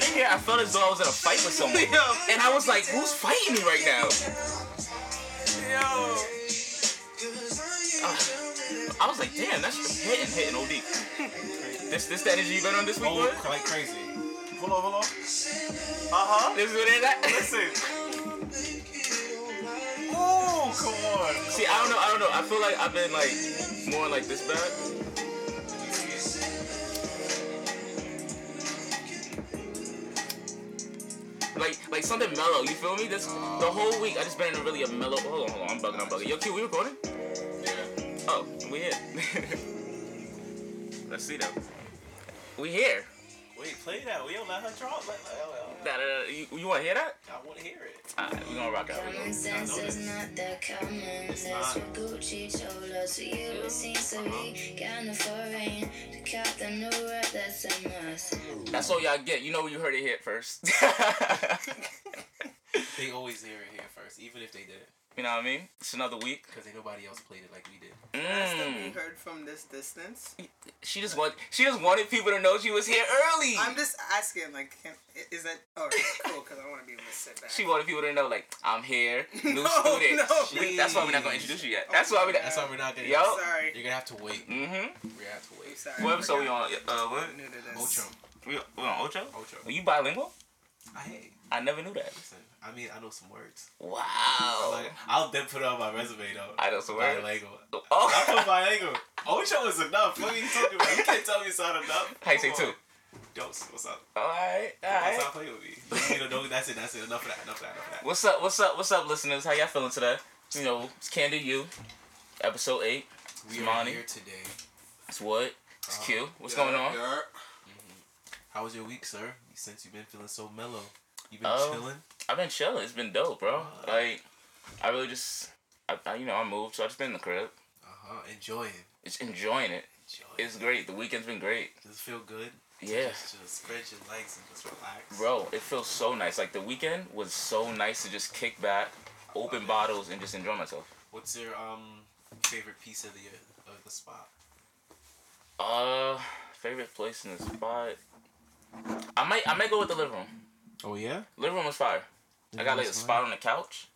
sitting here, I felt as though I was in a fight with someone, and I was like, "Who's fighting me right now?" Yo. I was like, "Damn, that's just hitting, hitting OD." This, this the energy you been on this week, Oh, boy? like crazy. Hold on, hold on. Uh huh. This is what it is. Listen. Oh, come on. See, I don't know, I don't know. I feel like I've been like more like this bad. Like, like something mellow. You feel me? This the whole week I just been in a really a mellow. Hold on, hold on. I'm bugging. I'm bugging. Yo, Q, we recording? Yeah. Oh, we here. Let's see though. We here. Wait, play that. We don't let her drop. Let, let, let, Da, da, da. You, you want to hear that? I want to hear it. Alright, we gonna rock out. We Common gonna- sense is not that common. That's what Gucci told us. For you, it seems to be kinda foreign. To cop the new rap, that's a must. That's all y'all get. You know you heard it here first. They always hear it here first, even if they did, you know what I mean? It's another week. because ain't nobody else played it like we did. That's to be Mm. heard from this distance. She just want she just wanted people to know she was here early. I'm just asking, like, can, is that all right? Cool, because I want to be able to sit back. She wanted people to know like I'm here, new No, student. no. We- That's why we're not gonna introduce you yet. That's why we. That's why we're not gonna. Yo. Sorry. You're gonna have to wait. Mm-hmm. We're gonna have to I'm wait. sorry. What episode we on? Uh, what? New to this. Ocho. We, we on Ocho? Ocho. Are you bilingual? I hate. I never knew that. Listen, I mean, I know some words. Wow. Like, I'll then put it on my resume though. I know some words. Bilingual. I Oh. put bilingual. Ocho is enough. What are you talking about? You can't tell me it's not enough. How you say two? Dose. What's up? All right. All right. playing with me. You know, no, that's it. That's it. Enough of that. Enough of that. Enough of that. What's up? What's up? What's up, listeners? How y'all feeling today? You know, it's Candy You, episode eight. We It's are here today. It's what? It's Uh, Q. What's going on? How was your week, sir? Since you've been feeling so mellow, you've been Oh. chilling. I've been chilling. It's been dope, bro. Like, I really just, I, I you know, I moved, so I just been in the crib. Uh huh. Enjoying. Just enjoying it. Enjoying. It's great. The weekend's been great. Does it feel good? Yeah. Just, just spread your legs and just relax. Bro, it feels so nice. Like, the weekend was so nice to just kick back, open bottles, and just enjoy myself. What's your um favorite piece of the of the spot? Uh, favorite place in the spot? I might, I might go with the living room. Oh yeah. Living room was fire. I got like a spot on the couch.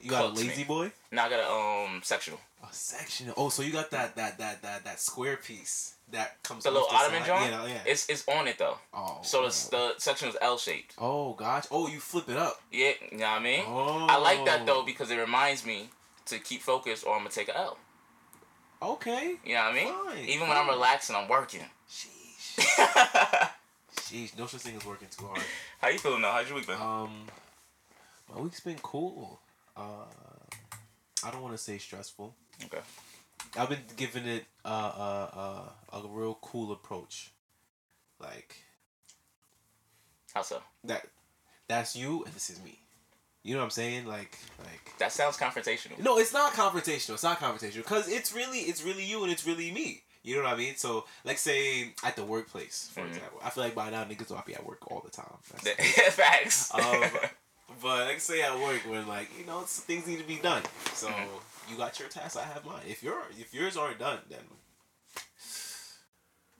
You got a Cooks me. lazy boy. Now I got a um sectional. A section. Oh, so you got that that that that that square piece that comes. The little ottoman joint. Yeah, yeah. It's it's on it though. oh. So oh. the the section is L shaped. Oh gosh. Oh, you flip it up. Yeah, you know what I mean. Oh. I like that though because it reminds me to keep focused or I'm gonna take a L. Okay. You know what I mean? Fine, Even when I'm relaxing, I'm working. Sheesh. Sheesh. No such thing as working too hard. How you feeling now? How's your week been? Um, my week's been cool. Uh, I don't want to say stressful. Okay. I've been giving it uh, uh, uh, a real cool approach. Like How so? that. That's you, and this is me. You know what I'm saying? Like, like. That sounds confrontational. No, it's not confrontational. It's not confrontational because it's really, it's really you, and it's really me. You know what I mean? So, like, say at the workplace, for Mhm. example, I feel like by now niggas will be at work all the time. That's- Facts. Um, but like say at work when like you know it's, things need to be done. So Mhm. you got your tasks, I have mine. If your if yours aren't done, then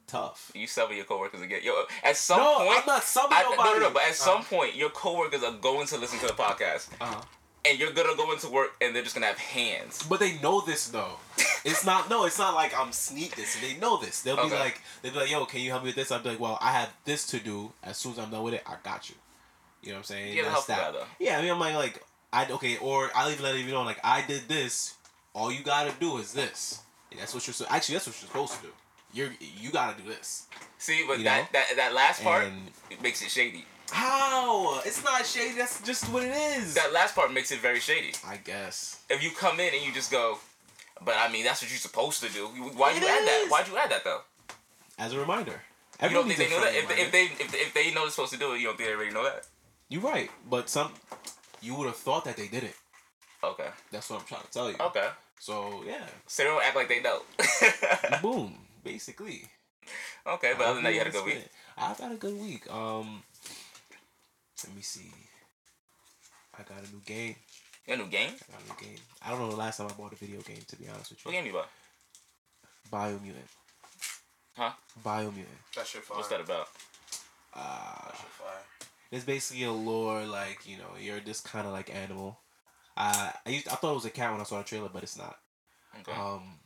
tough. you with your coworkers again. Yo, at some no, point, I'm not subbing I, nobody. no, no, no. But at some uh, point, your coworkers are going to listen to the podcast, uh and you're gonna go into work, and they're just gonna have hands. but they know this though. It's not no. It's not like I'm sneak this. They know this. They'll be like they'll be like, yo, can you help me with this? I'll be like, well, I have this to do. As soon as I'm done with it, I got you. You know what I'm saying? The That's helpful that. Yeah, I mean, I'm like, like I okay, or I'll even let you know, like I did this. All you gotta do is this. And that's what you're so. Actually, that's what you're supposed to do. You're you gotta do this. See, but You that, know? that that last part And it makes it shady. how? It's not shady. That's just what it is. That last part makes it very shady. I guess. If you come in and you just go, but I mean that's what you're supposed to do. Why'd It you add that? Why'd you add that though? As a reminder. You don't think they know that? If if, they if, if they know they're supposed to do it, you don't think they already know that? You're right, but some you would have thought that they did it. Okay. That's what I'm trying to tell you. Okay. So yeah, So they don't act like they know. boom, basically. okay, but other than that, you had a good week. I've had a good week. Um, let me see. I got a new game. You got a new game? I got a new game. I don't know the last time I bought a video game. To be honest with you. What game you bought? Biomutant. Huh? Biomutant. That shit fire. What's that about? Uh, fire. It's basically a lore like you know you're this kind of like animal. I I, used, I thought it was a cat when I saw the trailer, but it's not. Okay. Um,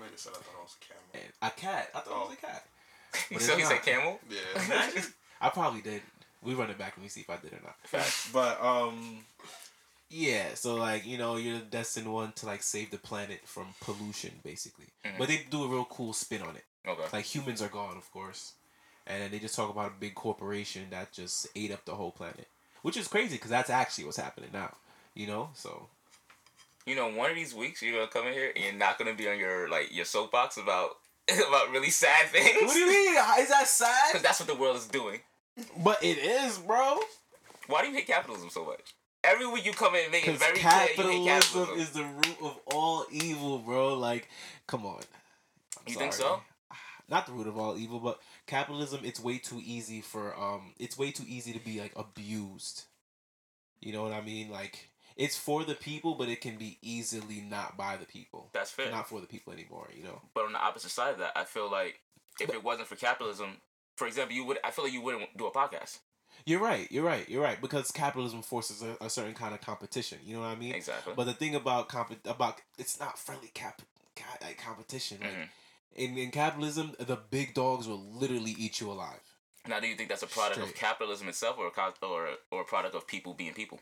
Nigga said I thought it was a camel. a cat. I thought it was a cat. You said it's he said camel. Yeah. I probably did. We run it back and we see if I did or not. Facts. But um, yeah. So like you know you're the destined one to like save the planet from pollution, basically. Mhm. But they do a real cool spin on it. Okay. Like humans are gone, of course, and then they just talk about a big corporation that just ate up the whole planet, which is crazy because that's actually what's happening now. You know, so You know, one of these weeks you're gonna come in here and you're not gonna be on your like your soapbox about about really sad things. what do you mean? Is that sad? Because that's what the world is doing. But it is, bro. Why do you hate capitalism so much? Every week you come in and make it very clear you hate capitalism capitalism. is the root of all evil, bro. Like, come on. I'm You think so? Ah, not the root of all evil, but capitalism. It's way too easy for um. It's way too easy to be like abused. You know what I mean? Like, it's for the people, but it can be easily not by the people. That's fair. Not for the people anymore. You know. But on the opposite side of that, I feel like if it wasn't for capitalism, for example, you would I feel like you wouldn't do a podcast. You're right. You're right. You're right. Because capitalism forces a, a certain kind of competition. You know what I mean? Exactly. But the thing about comp- about it's not friendly cap, ca- like competition. Like Mhm. In, in capitalism, the big dogs will literally eat you alive. Now, do you think that's a product of capitalism itself, or a or or a product of people being people?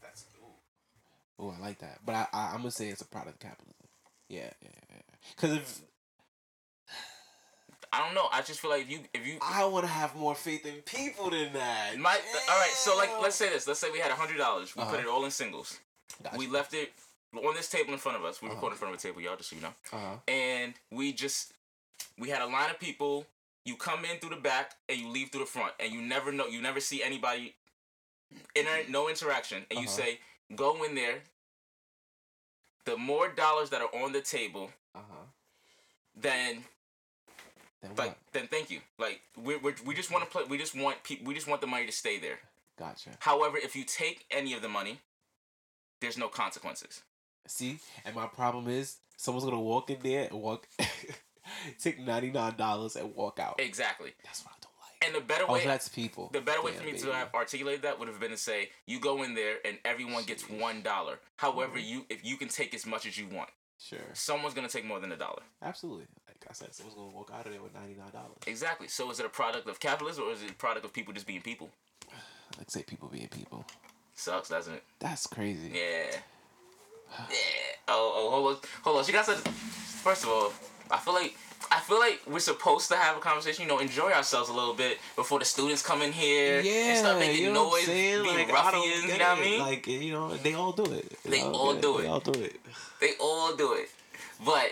That's oh, I like that. But I, I I'm gonna say it's a product of capitalism. Yeah, yeah, yeah. Because if I don't know. I just feel like if you if you I want to have more faith in people than that. my all right. So like, let's say this. Let's say we had a hundred dollars. We put Uh-huh. it all in singles. Gotcha. We left it on this table in front of us. We Uh-huh. recorded in front of a table, y'all, just so you know. Uh-huh. And we just we had a line of people. You come in through the back and you leave through the front, and you never know. You never see anybody. Inter- no interaction, and you Uh-huh. say, "Go in there." The more dollars that are on the table, Uh-huh. then Then like what? then thank you. Like we we we just want to play. We just want pe- We just want the money to stay there. Gotcha. However, if you take any of the money, there's no consequences. See, and my problem is someone's gonna walk in there and walk, take ninety nine dollars and walk out. Exactly. That's what I don't like. And the better Oh, way, that's people. the better way Damn, for me baby. to have articulated that would have been to say, you go in there and everyone gets one dollar. However, Mhm. you if you can take as much as you want, Sure. someone's gonna take more than a dollar. Absolutely. Like I said, someone's gonna walk out of there with ninety nine dollars. Exactly. So is it a product of capitalism or is it a product of people just being people? Like say people being people. Sucks, doesn't it? That's crazy. Yeah. Yeah. Oh, oh, hold on, hold on. She got said. First of all, I feel like I feel like we're supposed to have a conversation. You know, enjoy ourselves a little bit before the students come in here and start making you know noise, being Like, ruffians. You know what I mean? Like you know, they all do it. They know? all do They it. all do it. they all do it, but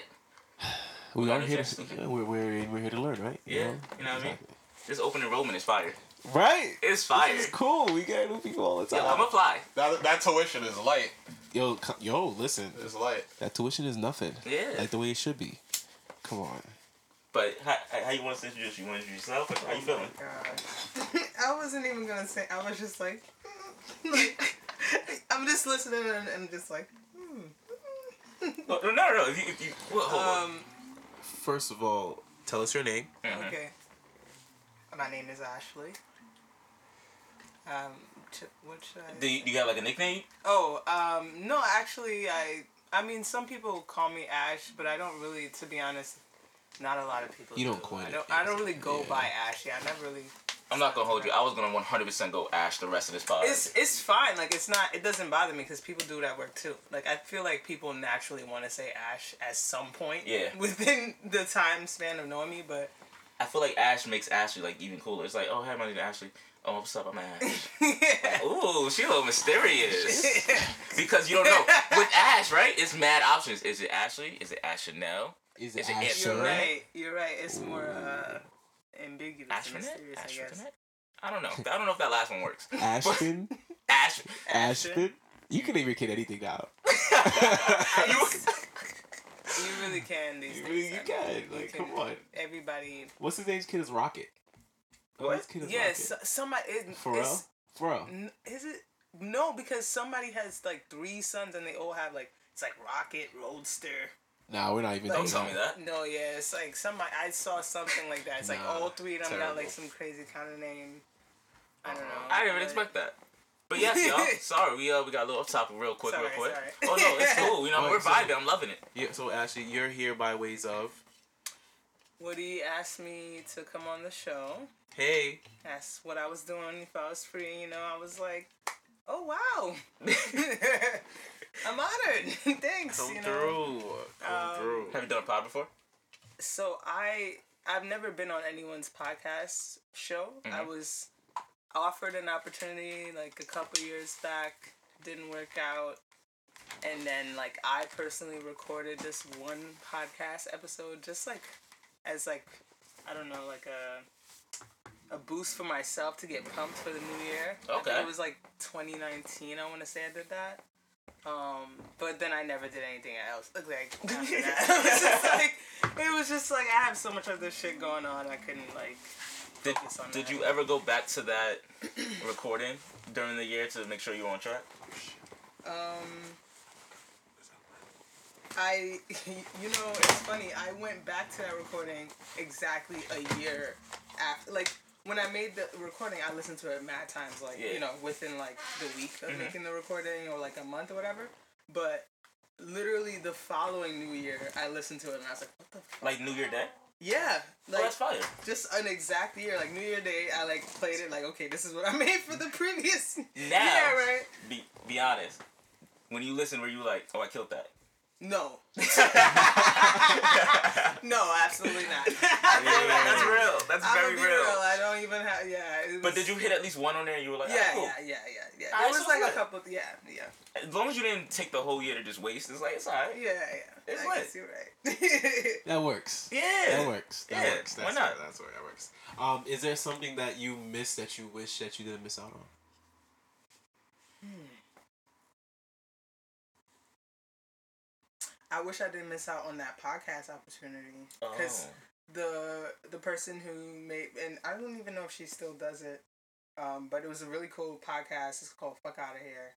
We are here to yeah, we're, we're we're here to learn, right? Yeah, you know what I mean? this open enrollment is fire. Right. It's fire. It's cool. We get new people all the time. Yo, time. I'm apply. That, that tuition is light. Yo, yo, listen. It's light. That tuition is nothing. Yeah. Like the way it should be. Come on. But how, how you want to introduce? You want to introduce yourself? How you feeling? God. I wasn't even gonna say. I was just like, like I'm just listening and, and just like, hmm. No, no, no. no. If you, if you, well, hold on. Um. First of all, tell us your name. Mhm. Okay. My name is Ashley. Um. Ch- what should I? Do you, you got like a nickname? Oh, um, no, actually, I, I mean, some people call me Ash, but I don't really, to be honest, not a lot of people. You don't do. coin I don't. I don't really go Yeah. by Ashy. I never really. I'm not gonna hold you. I was gonna 100% go Ash the rest of this podcast. It's it's fine. Like it's not. It doesn't bother me because people do it at work too. Like I feel like people naturally want to say Ash at some point. Yeah. Within the time span of knowing me, but I feel like Ash makes Ashley like even cooler. It's like, oh, hey, my name is Ashley. Oh, what's up? I'm Ash. yeah. Ooh, she a little mysterious. because you don't know. With Ash, right? It's mad options. Is it Ashley? Is it Ash Chanel? Is Is it it Aunt You're right. You're right. It's more uh, ambiguous and Ashtonet? mysterious, I guess. Ashtonet? I don't know. I don't know if that last one works. Ashton? Ash. Ashton? You can even kid anything out. You- You really can these You days. really- you I mean, can. you Like, come on. Everybody. What's his name's kid is Rocket. What? His kid is Yes, Rocket. somebody. It, For real? For real? N- Is it no? Because somebody has like three sons and they all have like it's like Rocket, Roadster, Nah, we're not even. Like- Don't tell me that. No, yeah, it's like somebody I saw something like that. It's like all three of them got like some crazy kind of name. I don't know. I didn't even expect that. But yes, y'all. Sorry, we uh we got a little off topic real quick, Sorry, real quick. sorry. Oh no, it's cool. You know, Alright, we're so- vibing. I'm loving it. Yeah. So Ashley, you're here by ways of. Woody asked me to come on the show. Hey. That's what I was doing. If I was free, you know, I was like, oh wow, I'm honored. Thanks. Come you know. through. Come Um, through. Have you done a pod before? So I I've never been on anyone's podcast show. I Mhm. was offered an opportunity like a couple years back, didn't work out. And then like I personally recorded this one podcast episode just like as like I don't know, like a a boost for myself to get pumped for the new year. I think Okay. it was like 2019 I want to say I did that. Um, but then I never did anything else. Like after that, it was just like it was just like I have so much other shit going on. I couldn't like Did, did that. you ever go back to that recording during the year to make sure you were on track? Um, I, you know, it's funny. I went back to that recording exactly a year after. Like when I made the recording, I listened to it mad times. Like Yeah. you know, within like the week of Mhm. making the recording or like a month or whatever. But literally the following New Year, I listened to it and I was like, what the. Fuck? Like New Year Day? Yeah, oh, that's fire. just an exact year, like New Year Day. I like played it like, okay, this is what I made for the previous. Now, Yeah, right. be be honest. When you listen, were you like, oh, I killed that? No. no, absolutely not. Yeah. that's real. That's I'm very real. real. I don't even have. Yeah. it But did you hit at least one on there? and You were like, Yeah, ah, cool. yeah, yeah, yeah, yeah. Alright, There was so like it's a lit. couple. Yeah, yeah, As long as you didn't take the whole year to just waste, it's like it's alright. yeah, yeah. It's I lit. guess you're right. That works. Yeah. That works. That Yeah, works. why not? Right. That's right. That works. Um, is there something that you missed that you wish that you didn't miss out on? I wish I didn't miss out on that podcast opportunity because Oh. the the person who made and I don't even know if she still does it, um, but it was a really cool podcast. It's called Fuck Out of Here.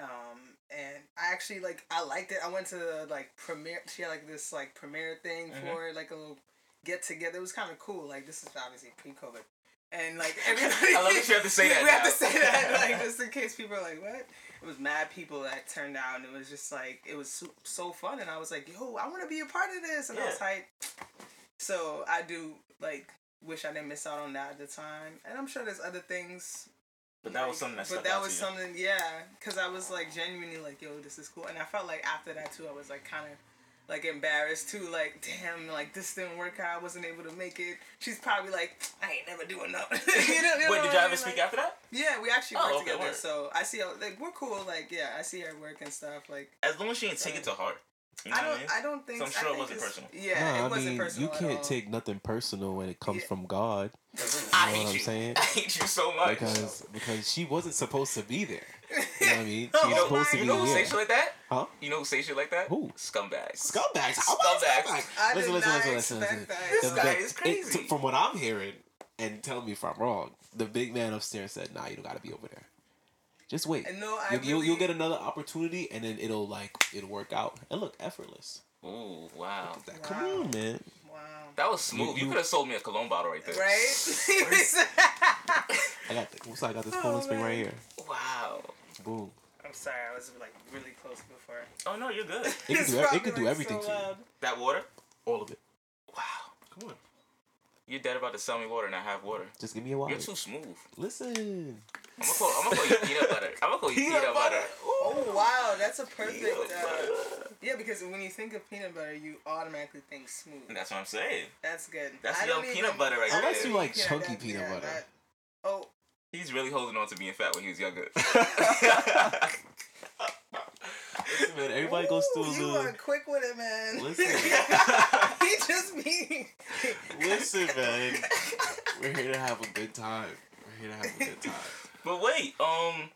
Um, and I actually like I liked it. I went to the like premiere. She had like this like premiere thing Mhm. for it, like a little get together. It was kind of cool. Like this is obviously pre COVID, and like everybody. I love that you have to say that we have to say that like just in case people are like what. It was mad people that turned out, and it was just like it was so, so fun. And I was like, yo, I want to be a part of this, and I was Yeah. like, so I do like wish I didn't miss out on that at the time, and I'm sure there's other things. But that was something that But that was something, yeah, because I was like genuinely like, yo, this is cool, and I felt like after that too, I was like kind of like embarrassed too, like damn, like this didn't work out, I wasn't able to make it. She's probably like, I ain't never doing nothing. you know, you know Wait, did what I y'all mean? ever speak Like- after that? Yeah, we actually Oh, work okay, together, word. so I see her like we're cool. Like yeah, I see her work and stuff. Like As long as she didn't take it to heart. You know I don't, I mean? I don't think. So I'm I sure it wasn't personal. Yeah, no, it I wasn't mean personal. you can't all. take nothing personal when it comes Yeah. from God I know hate what I'm you. saying? I hate you so much. because because she wasn't supposed to be there. You know what I mean? Oh She's my supposed to you be know who say shit like that? Huh? You know who say shit like that? Who? Scumbags. Scumbags. Scumbags. scumbags? I Listen, did listen, not listen, listen, expect listen. This guy is crazy. from what I'm hearing, and tell me if I'm wrong, the big man upstairs said, "Nah, you don't gotta be over there. Just wait. No, I You, you'll, you'll get another opportunity, and then it'll like it'll work out. And look, effortless. Ooh, wow. Look at that. Wow. Come on, man. Wow. That was smooth. You, You- could have sold me a cologne bottle right there. Right? I got the, what's I got this Oh, Poland spring right here. Wow. Boom. I'm sorry, I was like really close before. Oh no, you're good. It could do, it probably, can do everything so to you. that water? All of it. Wow. Come on. You're dead about to sell me water and I have water. Just give me a water. You're too smooth. Listen. I'm gonna call, I'm gonna call you peanut butter. I'm gonna call you peanut, butter. Oh wow, that's a perfect. Uh, yeah, because when you think of peanut butter, you automatically think smooth. That's what I'm saying. That's good. That's I young don't even- peanut butter right I don't Unless there. you like yeah, chunky that- peanut yeah, butter. that- oh, He's really holding on to being fat when he was younger. Listen, man. Everybody goes through a Ooh, You are quick with it, man. Listen. he just be. Listen, man. We're here to have a good time. We're here to have a good time. But wait, um,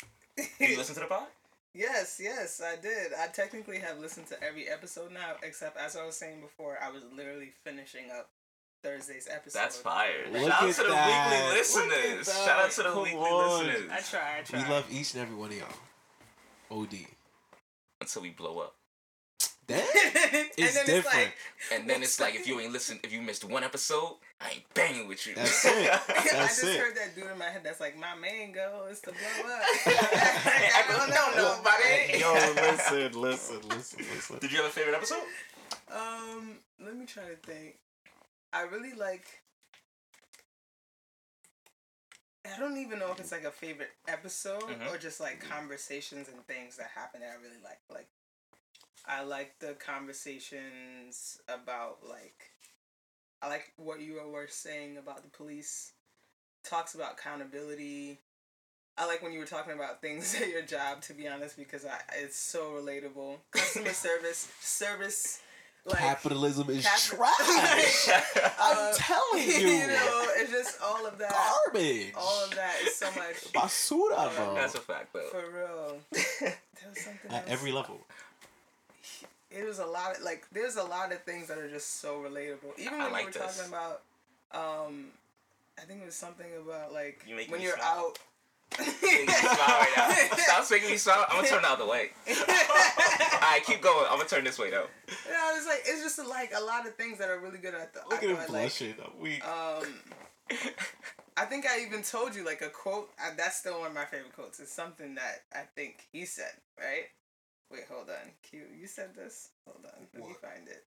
you listen to the pod? Yes, yes, I did. I technically have listened to every episode now, except as I was saying before, I was literally finishing up Thursday's episode. That's fire. Look Shout out at to the that. weekly listeners. Shout out to the that. weekly on. listeners. I try, I try. We love each and every one of y'all. OD. Until we blow up. That and it's then different. it's like, And then it's like if you ain't listen, if you missed one episode, I ain't banging with you. That's it. I just it. heard that dude in my head that's like, my main goal is to blow up. I don't know nobody. Yo, listen, listen, listen, listen. Did you have a favorite episode? Um, let me try to think. I really like. I don't even know if it's like a favorite episode Mhm. or just like conversations and things that happen that I really like. Like, I like the conversations about like, I like what you were saying about the police. Talks about accountability. I like when you were talking about things at your job. To be honest, because I it's so relatable. Customer service, service, like Capitalism is Cap- trash. I'm Uh, telling you. you know, it's just all of that. Garbage. All of that is so much Basura, bro. That's a fact, though. for real. There was something At else. every level. It was a lot of like. There's a lot of things that are just so relatable. Even I when like you were this. talking about, um, I think it was something about like You make when me you're smile. out. Making me smile right now. Stop making me smile. I'm gonna turn out the other way. Alright, keep going. I'm gonna turn this way though. You know, it's like it's just like a lot of things that are really good at the. Look I at him thought, like, blushing. We Um, I think I even told you like a quote. Uh, that's still one of my favorite quotes. It's something that I think he said. Right? Wait, hold on. Q, you said this. Hold on. Let me find it.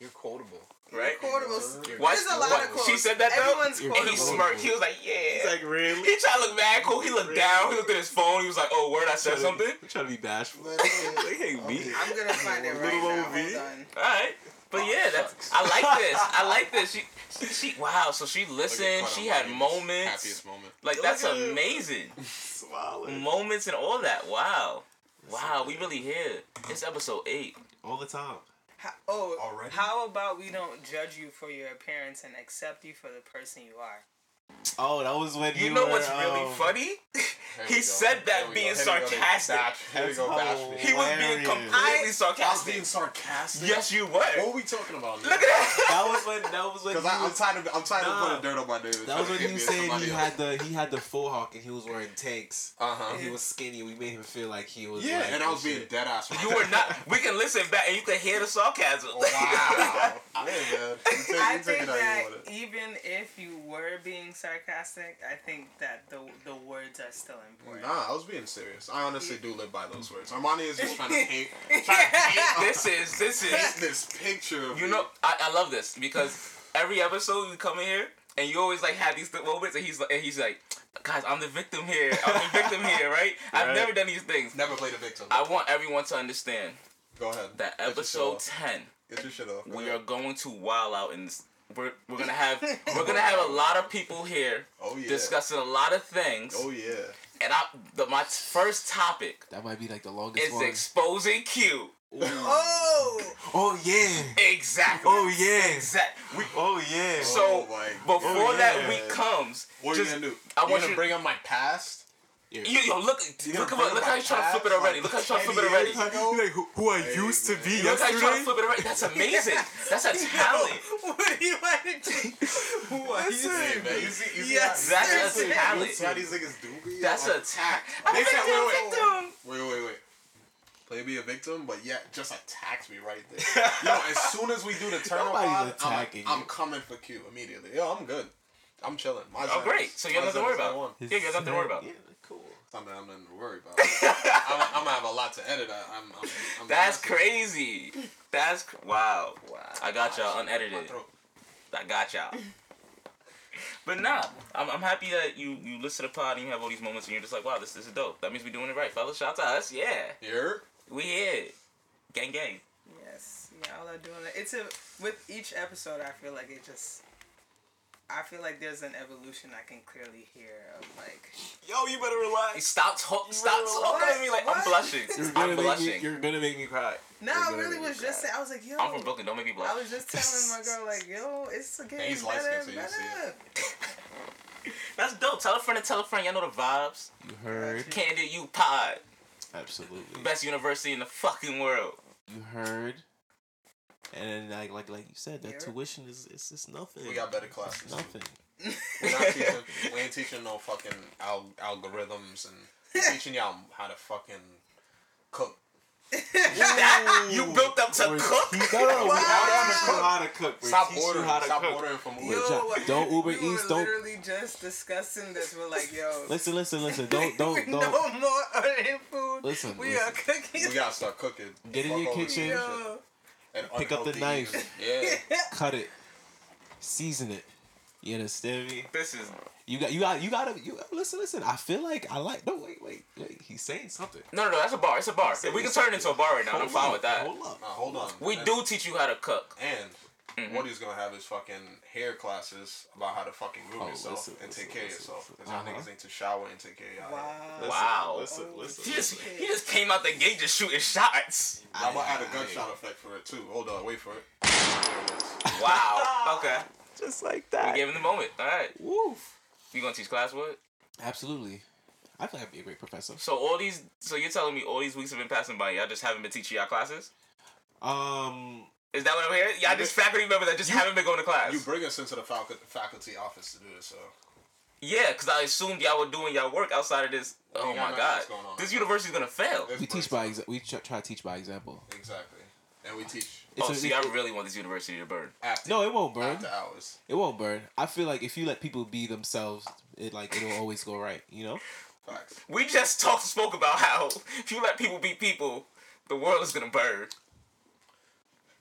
You're quotable. Right? You're- What? There's a lot What? of quotes. She said that, though? Everyone's And he smirked. He was like, yeah. He's like, Really? he tried to look mad cool. He looked down. He looked at his phone. He was like, oh, word, I said something. I'm trying to be bashful. Man, They hate me. I'm gonna find it right Little now. old V. Hold on. All right. But Oh, yeah, that's. I like this. I like this. She, she, wow. So she listened. Carter She had moments. Happiest moment. Like Look that's at amazing. Smiling. Moments and all that. Wow. Wow. We really here. It's episode eight. All the time. How, oh, Already? how about we don't judge you for your appearance and accept you for the person you are? Oh, that was when You you know were, what's really um, funny? He said that Here being go. Here we go. sarcastic. Bash- Here we go, That's bash. He was being Hilarious. completely I- I was sarcastic. being sarcastic. Yes, you were. What were. were we talking about? Look at that. That was when. That was when. Because I'm was- tired of I'm tired Nah. of putting dirt on my dude. That was when he was saying he had the he had the faux hawk and he was wearing tanks Uh huh. and he was skinny. We made him feel like he was. Yeah, like, and I was being shit. dead ass. You were not. We can listen back and you can hear the sarcasm. Wow. yeah, man. You take, I you take think that you want it. even if you were being sarcastic, I think that the the words are still important. Nah, I was being serious. I honestly do live by those words. Armani is just trying to paint, trying to paint this is this is. this picture of You know, I, I love this because every episode you come in here and you always like have these th- moments and he's like and he's like, guys, I'm the victim here. I'm the victim here, right? I've Right. never done these things. never played a victim. I want everyone to understand Go ahead. that Get episode off. ten, Get your shit off. Go we ahead. are going to wild out in this. We're, we're gonna have we're gonna have a lot of people here Oh yeah. discussing a lot of things. Oh yeah. And I, the, my t- first topic That might be like the longest is one. exposing Q. Ooh. Oh, oh yeah. Exactly. Oh yeah. Exactly. We, Oh yeah. so Oh, my before God. that week comes, What are just, you gonna do? I you want gonna bring up my past? Yeah. You, yo, look, You look, gonna look how my he's trying to flip it already. Look how he's trying to flip it already. like who, who I Hey, used to man. be Look how he's trying to yesterday. flip it already. That's amazing. That's a talent. what do you want to do? What Listen. you Hey, man, you see, you see Yes, how, That's a see- talent. you See how these niggas do me? That's Like, a talent. They said, wait, wait, victim. wait, wait, wait. Play me a victim, but yet just attacks me right there. Yo, as soon as we do the turn Nobody's pod, I'm, attacking I'm coming for Q immediately. Yo, I'm good. I'm chilling. My Oh, Zen great. So you have my nothing to worry Zen is about. on. Yeah, you have nothing to worry about. Yeah, cool. Something I'm nothing to worry about. I'm, I'm gonna have a lot to edit. I- I'm, I'm, I'm That's I'm- crazy. That's cr- wow. Wow. I got y'all My unedited. I got y'all. But nah, I'm, I'm happy that you you listen to the pod and you have all these moments and you're just like, wow, this, this is dope. That means we're doing it right, fellas. Shout out to us. Yeah, Here? we here. Gang, gang. Yes, y'all are doing it. It's a with each episode. I feel like it just. I feel like there's an evolution I can clearly hear of like. Yo, you better relax. Stop talk, stop What? talking to me like I'm What? blushing. You're I'm gonna make me. blushing. You're gonna make me cry. No, I really was just saying. I was like, yo. I'm from Brooklyn. Don't make me blush. I was just telling my girl like, yo, it's getting he's light better skinned, and so you see better. That's dope. Tell a friend and tell a friend. Y'all know the vibes. You heard. Candid you Pod, Absolutely. best university in the fucking world. You heard. And then like like like you said, that Yeah. tuition is it's just nothing. We got better classes. nothing. We're not teaching, we ain't teaching no fucking al- algorithms and we're teaching y'all how to fucking cook. That- you built up to Or cook. teach- No, no, no. We Wow. already teach how to cook. bro. Stop ordering. how to Stop cook. ordering from Uber. Yo, Yo, don't Uber we Eats, don't- literally just discussing this. We're like, yo, Listen, listen, listen. Don't, don't, don't. no more ordering food. Listen, we listen. are cooking. We gotta start cooking. Get in your kitchen. Yo. And Pick up the knife. eating. Yeah. Cut it. Season it. You understand me? This is You got, you got, you gotta, you listen, listen. I feel like I like. No, wait, wait, wait. He's saying something. no, no, no. That's a bar. It's a bar. We can something. turn it into a bar right now. I'm Hold fine up, with that. Hold up. Nah, hold on. We And- do teach you how to cook. And Mhm. what he's gonna have is fucking hair classes about how to fucking groom Oh, yourself listen, and listen, take care of listen, yourself. listen. Because y'all Uh-huh. niggas need to shower and take care of y'all. Wow. hair. Wow. Listen, Oh, listen. He just he just came out the gate just shooting shots. I'm gonna add a gunshot effect for it too. Hold on, wait for it. There it is. Wow. Okay. Just like that. We gave him the moment. All right. Woof. You gonna teach class what? Absolutely. I think I'd be a great professor. So all these. So you're telling me all these weeks have been passing by. Y'all just haven't been teaching y'all classes. Um, Is that what I'm hearing? Y'all just faculty members that just haven't been going to class. You bring us into the faculty faculty office to do this, so yeah, because I assumed y'all were doing y'all work outside of this. Oh ain't got my god. else going on This right university's gonna fail. It's we teach by exa- we try, try to teach by example. exactly, and we teach oh, It's oh, a- see, I really want this university to burn. after No, it won't burn. after hours. It won't burn. I feel like if you let people be themselves, it like it'll always go right. You know. Facts. We just talked spoke about how if you let people be people, the world is gonna burn.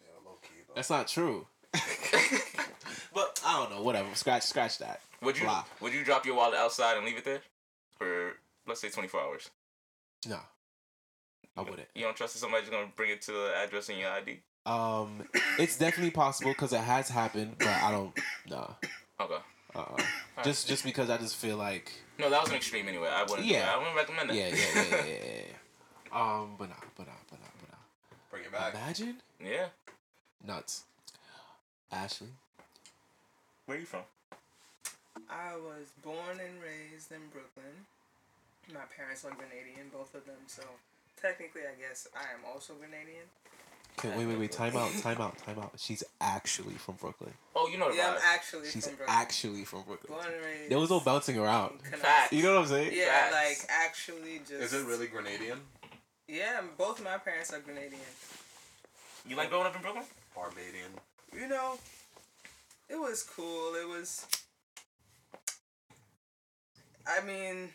Yeah, low key. Though. That's not true. but I don't know. Whatever. Scratch. Scratch that. Would you Blah. would you drop your wallet outside and leave it there for let's say twenty four hours? No. I wouldn't. You don't trust that somebody's gonna bring it to the address in your ID? Um, it's definitely possible because it has happened, but I don't. Nah. Okay. Uh. uh Just just because I just feel like. No, that was an extreme anyway. I wouldn't. Yeah. Yeah. I wouldn't recommend that. Yeah. Yeah. Yeah. Yeah. yeah, yeah. Um. But nah. But nah. But nah. But nah. Bring it back. Imagine. Yeah. Nuts. Ashley. Where are you from? I was born and raised in Brooklyn. My parents are Grenadian, both of them, so technically, I guess I am also Grenadian. Okay, wait, wait, wait. Time out. Time out. Time out. She's actually from Brooklyn. Oh, you know the Yeah, I'm actually She's from Brooklyn. actually from Brooklyn. born and raised. There was no bouncing around. in Canal- Fact. You know what I'm saying? Yeah, Facts. like actually just. Is it really Grenadian? Yeah, both my parents are Grenadian. You like growing up in Brooklyn? Barbadian. You know, it was cool. It was. I mean,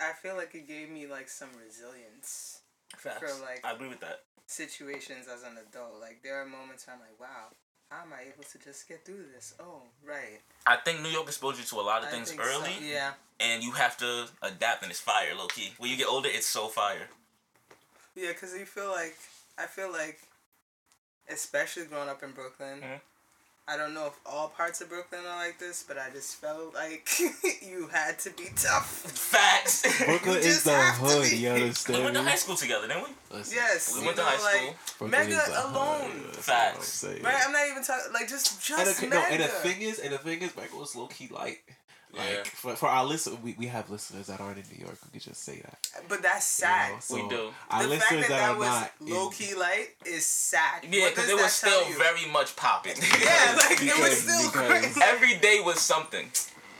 I feel like it gave me like some resilience Facts. For, like- I agree with that. situations as an adult. Like there are moments where I'm like, wow, how am I able to just get through this? Oh, right. I think New York exposed you to a lot of I things think so. early, Yeah. and you have to adapt, and it's fire, low key. When you get older, it's so fire. Yeah, because you feel like I feel like, especially growing up in Brooklyn. Mhm. I don't know if all parts of Brooklyn are like this, but I just felt like you had to be tough. Facts. Brooklyn You is just the have to hood. be. You we went to high school together, didn't we? Listen, Yes, We you went to high like, school. Brooklyn Mega is hood. alone. That's Facts. what I'm. Right, I'm not even talking like just And just the, Mega. no, and the thing is, and the thing is, Michael is low key light. Like Yeah. for, for our listeners, we, we have listeners that aren't in New York. We could just say that. but that's you sad. know? So We do. Our the fact listeners that that, that are was not low key light is sad. Yeah, because it was still you? very much popping. Yeah, like it was still crazy. Every day was something.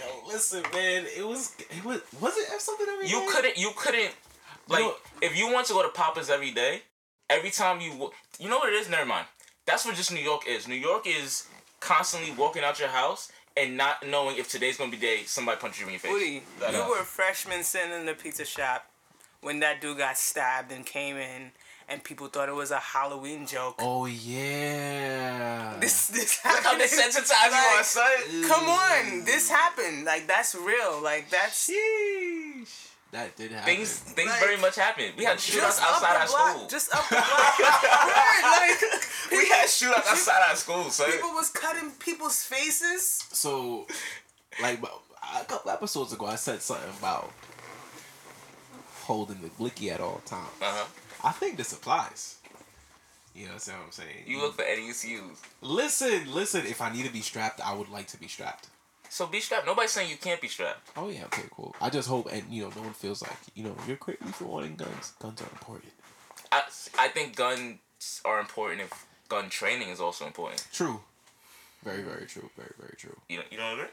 Yo, listen, man, it was it was was it something every You day? couldn't. You couldn't. Like, know- if you want to go to Papa's every day, every time you, you know what it is. Never mind. That's what just New York is. New York is constantly walking out your house and not knowing if today's gonna be day somebody punches you in your face. Woody, That you up. were a freshman sitting in the pizza shop when that dude got stabbed and came in, and people thought it was a Halloween joke. Oh yeah. This this Look how happened. desensitized you are, Like, son. Come on, this happened. Like that's real. Like that's Sheesh. That did happen. Things things Like, very much happened. We had shootouts outside our block. school. Just up the block. Word, like we had shootouts outside our school, So people was cutting people's faces. So, like a couple episodes ago, I said something about holding the blicky at all times. Uh huh. I think this applies. You know what I'm saying? You look for any excuse. Listen, listen. If I need to be strapped, I would like to be strapped. So be strapped. Nobody's saying you can't be strapped. Oh yeah, okay, cool. I just hope, and you know, no one feels like you know you're crazy for wanting guns. Guns are important. I I think guns are important if gun training is also important. True. Very, very true. Very, very true. You don't, you don't agree?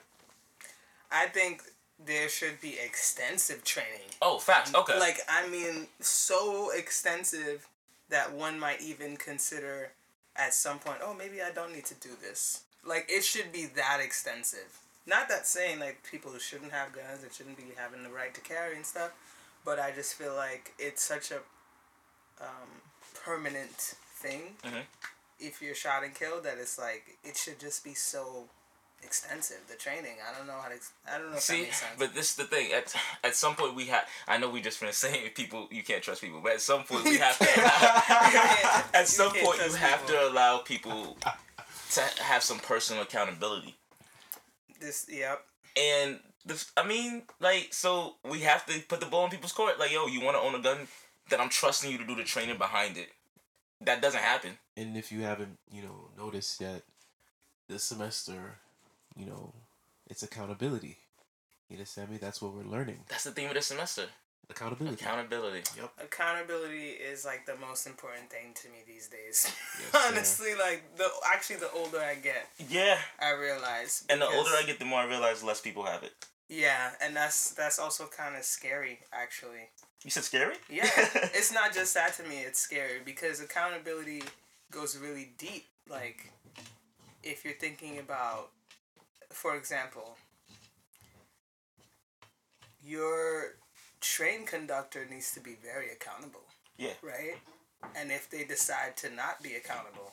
I think there should be extensive training. Oh, facts. Okay. Like I mean, so extensive that one might even consider at some point, oh, maybe I don't need to do this. Like, it should be that extensive. Not that saying, like, people who shouldn't have guns and shouldn't be having the right to carry and stuff, but I just feel like it's such a um, permanent thing Mhm. if you're shot and killed that it's like, it should just be so extensive, the training. I don't know how to, I don't know if that See, makes sense. but this is the thing. At at some point we have. I know we just finished saying people you can't trust people, but at some point we have to. can't- at some point you have people. to allow people to have some personal accountability. This, yep. And this, I mean, like, so we have to put the ball in people's court. Like, yo, you want to own a gun? Then I'm trusting you to do the training behind it. That doesn't happen. And if you haven't, you know, noticed yet, this semester, you know, it's accountability. You understand me? That's what we're learning. That's the theme of the semester. Accountability. Accountability. Yep. Accountability is like the most important thing to me these days. Yes, sir. Honestly, like the actually the older I get, Yeah. I realize. And the older I get, the more I realize less people have it. Yeah, and that's that's also kind of scary actually. You said scary? Yeah, it's not just that to me. It's scary because accountability goes really deep. Like, if you're thinking about, for example, your train conductor needs to be very accountable. Yeah. Right? And if they decide to not be accountable,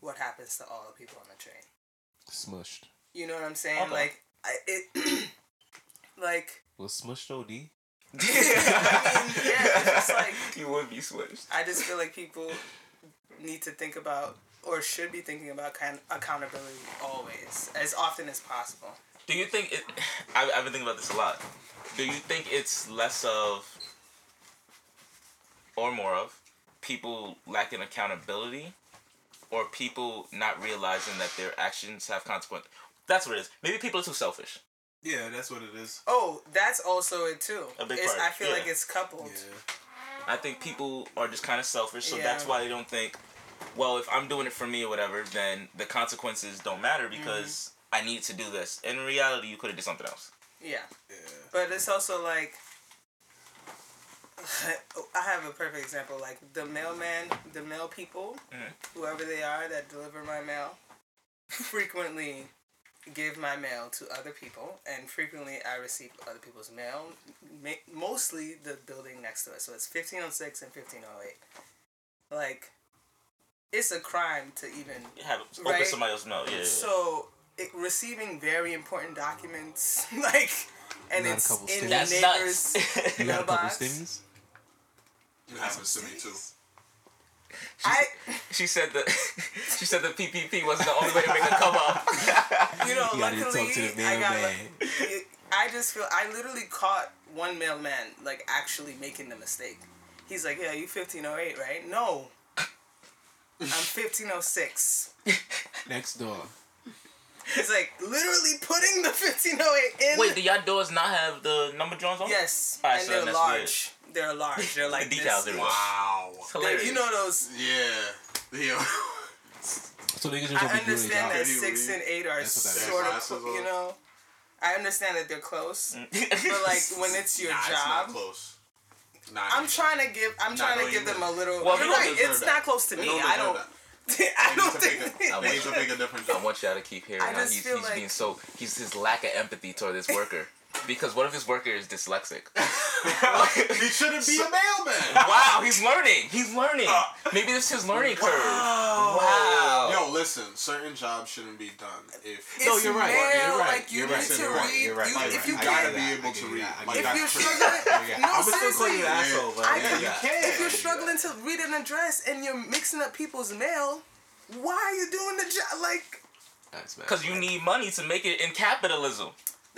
what happens to all the people on the train? Smushed. You know what I'm saying? Okay. Like, I, it, like, Was smushed OD? I mean, yeah, it's just like, you would be switched. I just feel like people need to think about or should be thinking about kind accountability always, as often as possible. Do you think it? I, I've been thinking about this a lot. Do you think it's less of, or more of, people lacking accountability, or people not realizing that their actions have consequence? That's what it is. Maybe people are too selfish. Yeah, that's what it is. Oh, that's also it too. A big it's, part, I feel yeah. like it's coupled. Yeah. I think people are just kind of selfish, so Yeah. that's why they don't think, well, if I'm doing it for me or whatever, then the consequences don't matter because mm-hmm. I need to do this. In reality, you could have did something else. Yeah, Yeah. but it's also like. I have a perfect example. Like the mailman, the mail people, Mhm. whoever they are that deliver my mail, frequently give my mail to other people, and frequently I receive other people's mail. Mostly the building next to us, so it's fifteen oh six and fifteen oh eight. Like, it's a crime to even have open Right. somebody else's mail. Yeah. yeah. so it, receiving very important documents, like, and Not a it's couple in stimmies. your That's neighbor's nuts. You had a couple mailbox. stimmies? It happens to me too. I, She said that she said the PPP wasn't the only way to make a come up. you know, You luckily talk to the I got. mailman. Like, I just feel I literally caught one mailman like actually making the mistake. He's like, "Yeah, you fifteen oh eight, right?" No, I'm fifteen oh six. Next door. He's like literally putting the fifteen oh eight in. Wait, do y'all doors not have the number drawings on? yes, Alright, and so they're that's large. They're large. They're like The this. are- Wow. It's They're- hilarious. You know those. Yeah. Yeah. So niggas just I be doing their understand job. that Can you six and eight are That's what sort of, you know. I understand that they're close, Mm. but like when it's your nah, It's not job, close. Nah, I'm nah. trying to give. I'm Nah, trying to give them a little. Well, you're right. It's that. not close to They me. I don't. that. I don't think. make a- They need to make a different I want y'all to keep hearing I how he's, he's like- being so he's his lack of empathy toward this worker. Because what if his worker is dyslexic? he shouldn't be a mailman. wow, he's learning. He's learning. Uh, Maybe this is his learning curve. Wow. Yo, listen. Certain jobs shouldn't be done if. It's No, you're right. mail, You're right. Like you You're need right. to You're right. read. You're right. You, Like, if you I can't, gotta be able to read. I Like, if you're struggling, no I'm still calling you seriously. asshole, but I yeah, can- yeah. can. If you're struggling to read an address and you're mixing up people's mail, why are you doing the job? Like Because you need money to make it in capitalism.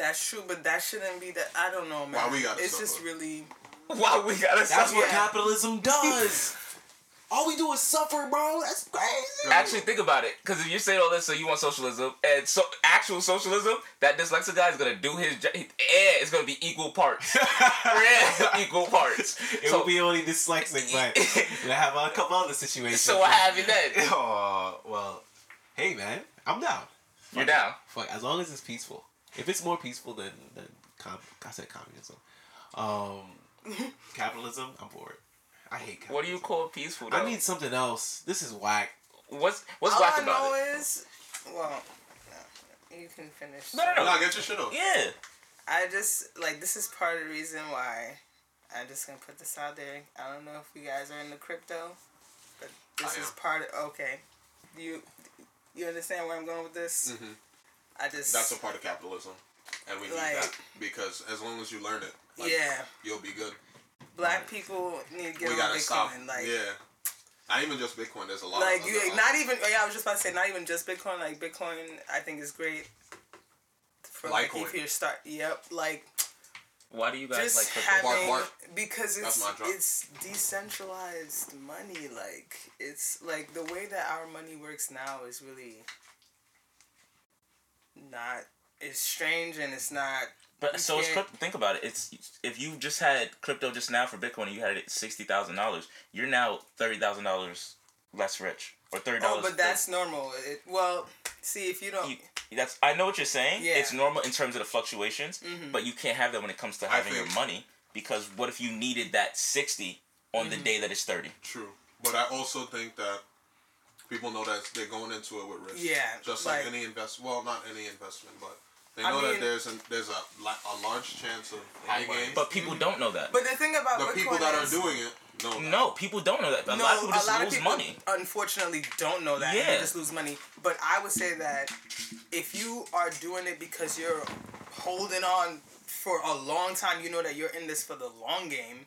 That's true, but that shouldn't be the. I don't know, man. Why we gotta it's just really. Why we gotta That's suffer? what Yeah. capitalism does. All we do is suffer, bro. That's crazy. Actually, think about it. Because if you're saying all this, so you want socialism, and so actual socialism, that dyslexic guy is gonna do his job, and it's gonna be equal parts. yeah, equal parts. It so, will be only dyslexic, but we have a couple other situations. so what have you then? Oh well, hey man, I'm down. You're down. Fuck, as long as it's peaceful. If it's more peaceful than than com- I said communism, um, capitalism, I'm for it. I hate. Capitalism. What do you call peaceful? Though? I need something else. This is whack. what's what's All whack I about know it? is, well, no, you can finish. No, no, no. Nah, get your shit off. Yeah. I just like this is part of the reason why I'm just gonna put this out there. I don't know if you guys are into crypto, but this I is am. part of okay. You you understand where I'm going with this? Mhm. I just That's a part of capitalism, and we need that because as long as you learn it, like, yeah. you'll be good. Black people need to get we on gotta Bitcoin. stop. Like yeah, not even just Bitcoin. There's a lot. like of you not even yeah, I was just about to say not even just Bitcoin. Like Bitcoin, I think is great. For like if you start, yep, like Why do you guys just like crypto? having Bark, bark. because it's it's decentralized money. Like it's like the way that our money works now is really not. It's strange and it's not. But so it's crypto. Think about it. It's if you just had crypto just now for Bitcoin, and you had it at sixty thousand dollars. You're now thirty thousand dollars less rich, or thirty dollars. Oh, but that's normal. It, well, see if you don't. You- that's I know what you're saying. Yeah. It's normal in terms of the fluctuations, Mhm. but you can't have that when it comes to having your money because what if you needed that sixty on Mm-hmm. the day that it's thirty? True, but I also think that people know that they're going into it with risk. Yeah, just like, like- any invest. Well, not any investment, but they I know mean- that there's a there's a a large chance of high gains. But people mm-hmm. don't know that. but the thing about the Bitcoin people that are doing it know. that. no, people don't know that. A no, lot of people just lose people money. unfortunately don't know that. and Yeah. They just lose money. But I would say that if you are doing it because you're holding on for a long time, you know that you're in this for the long game,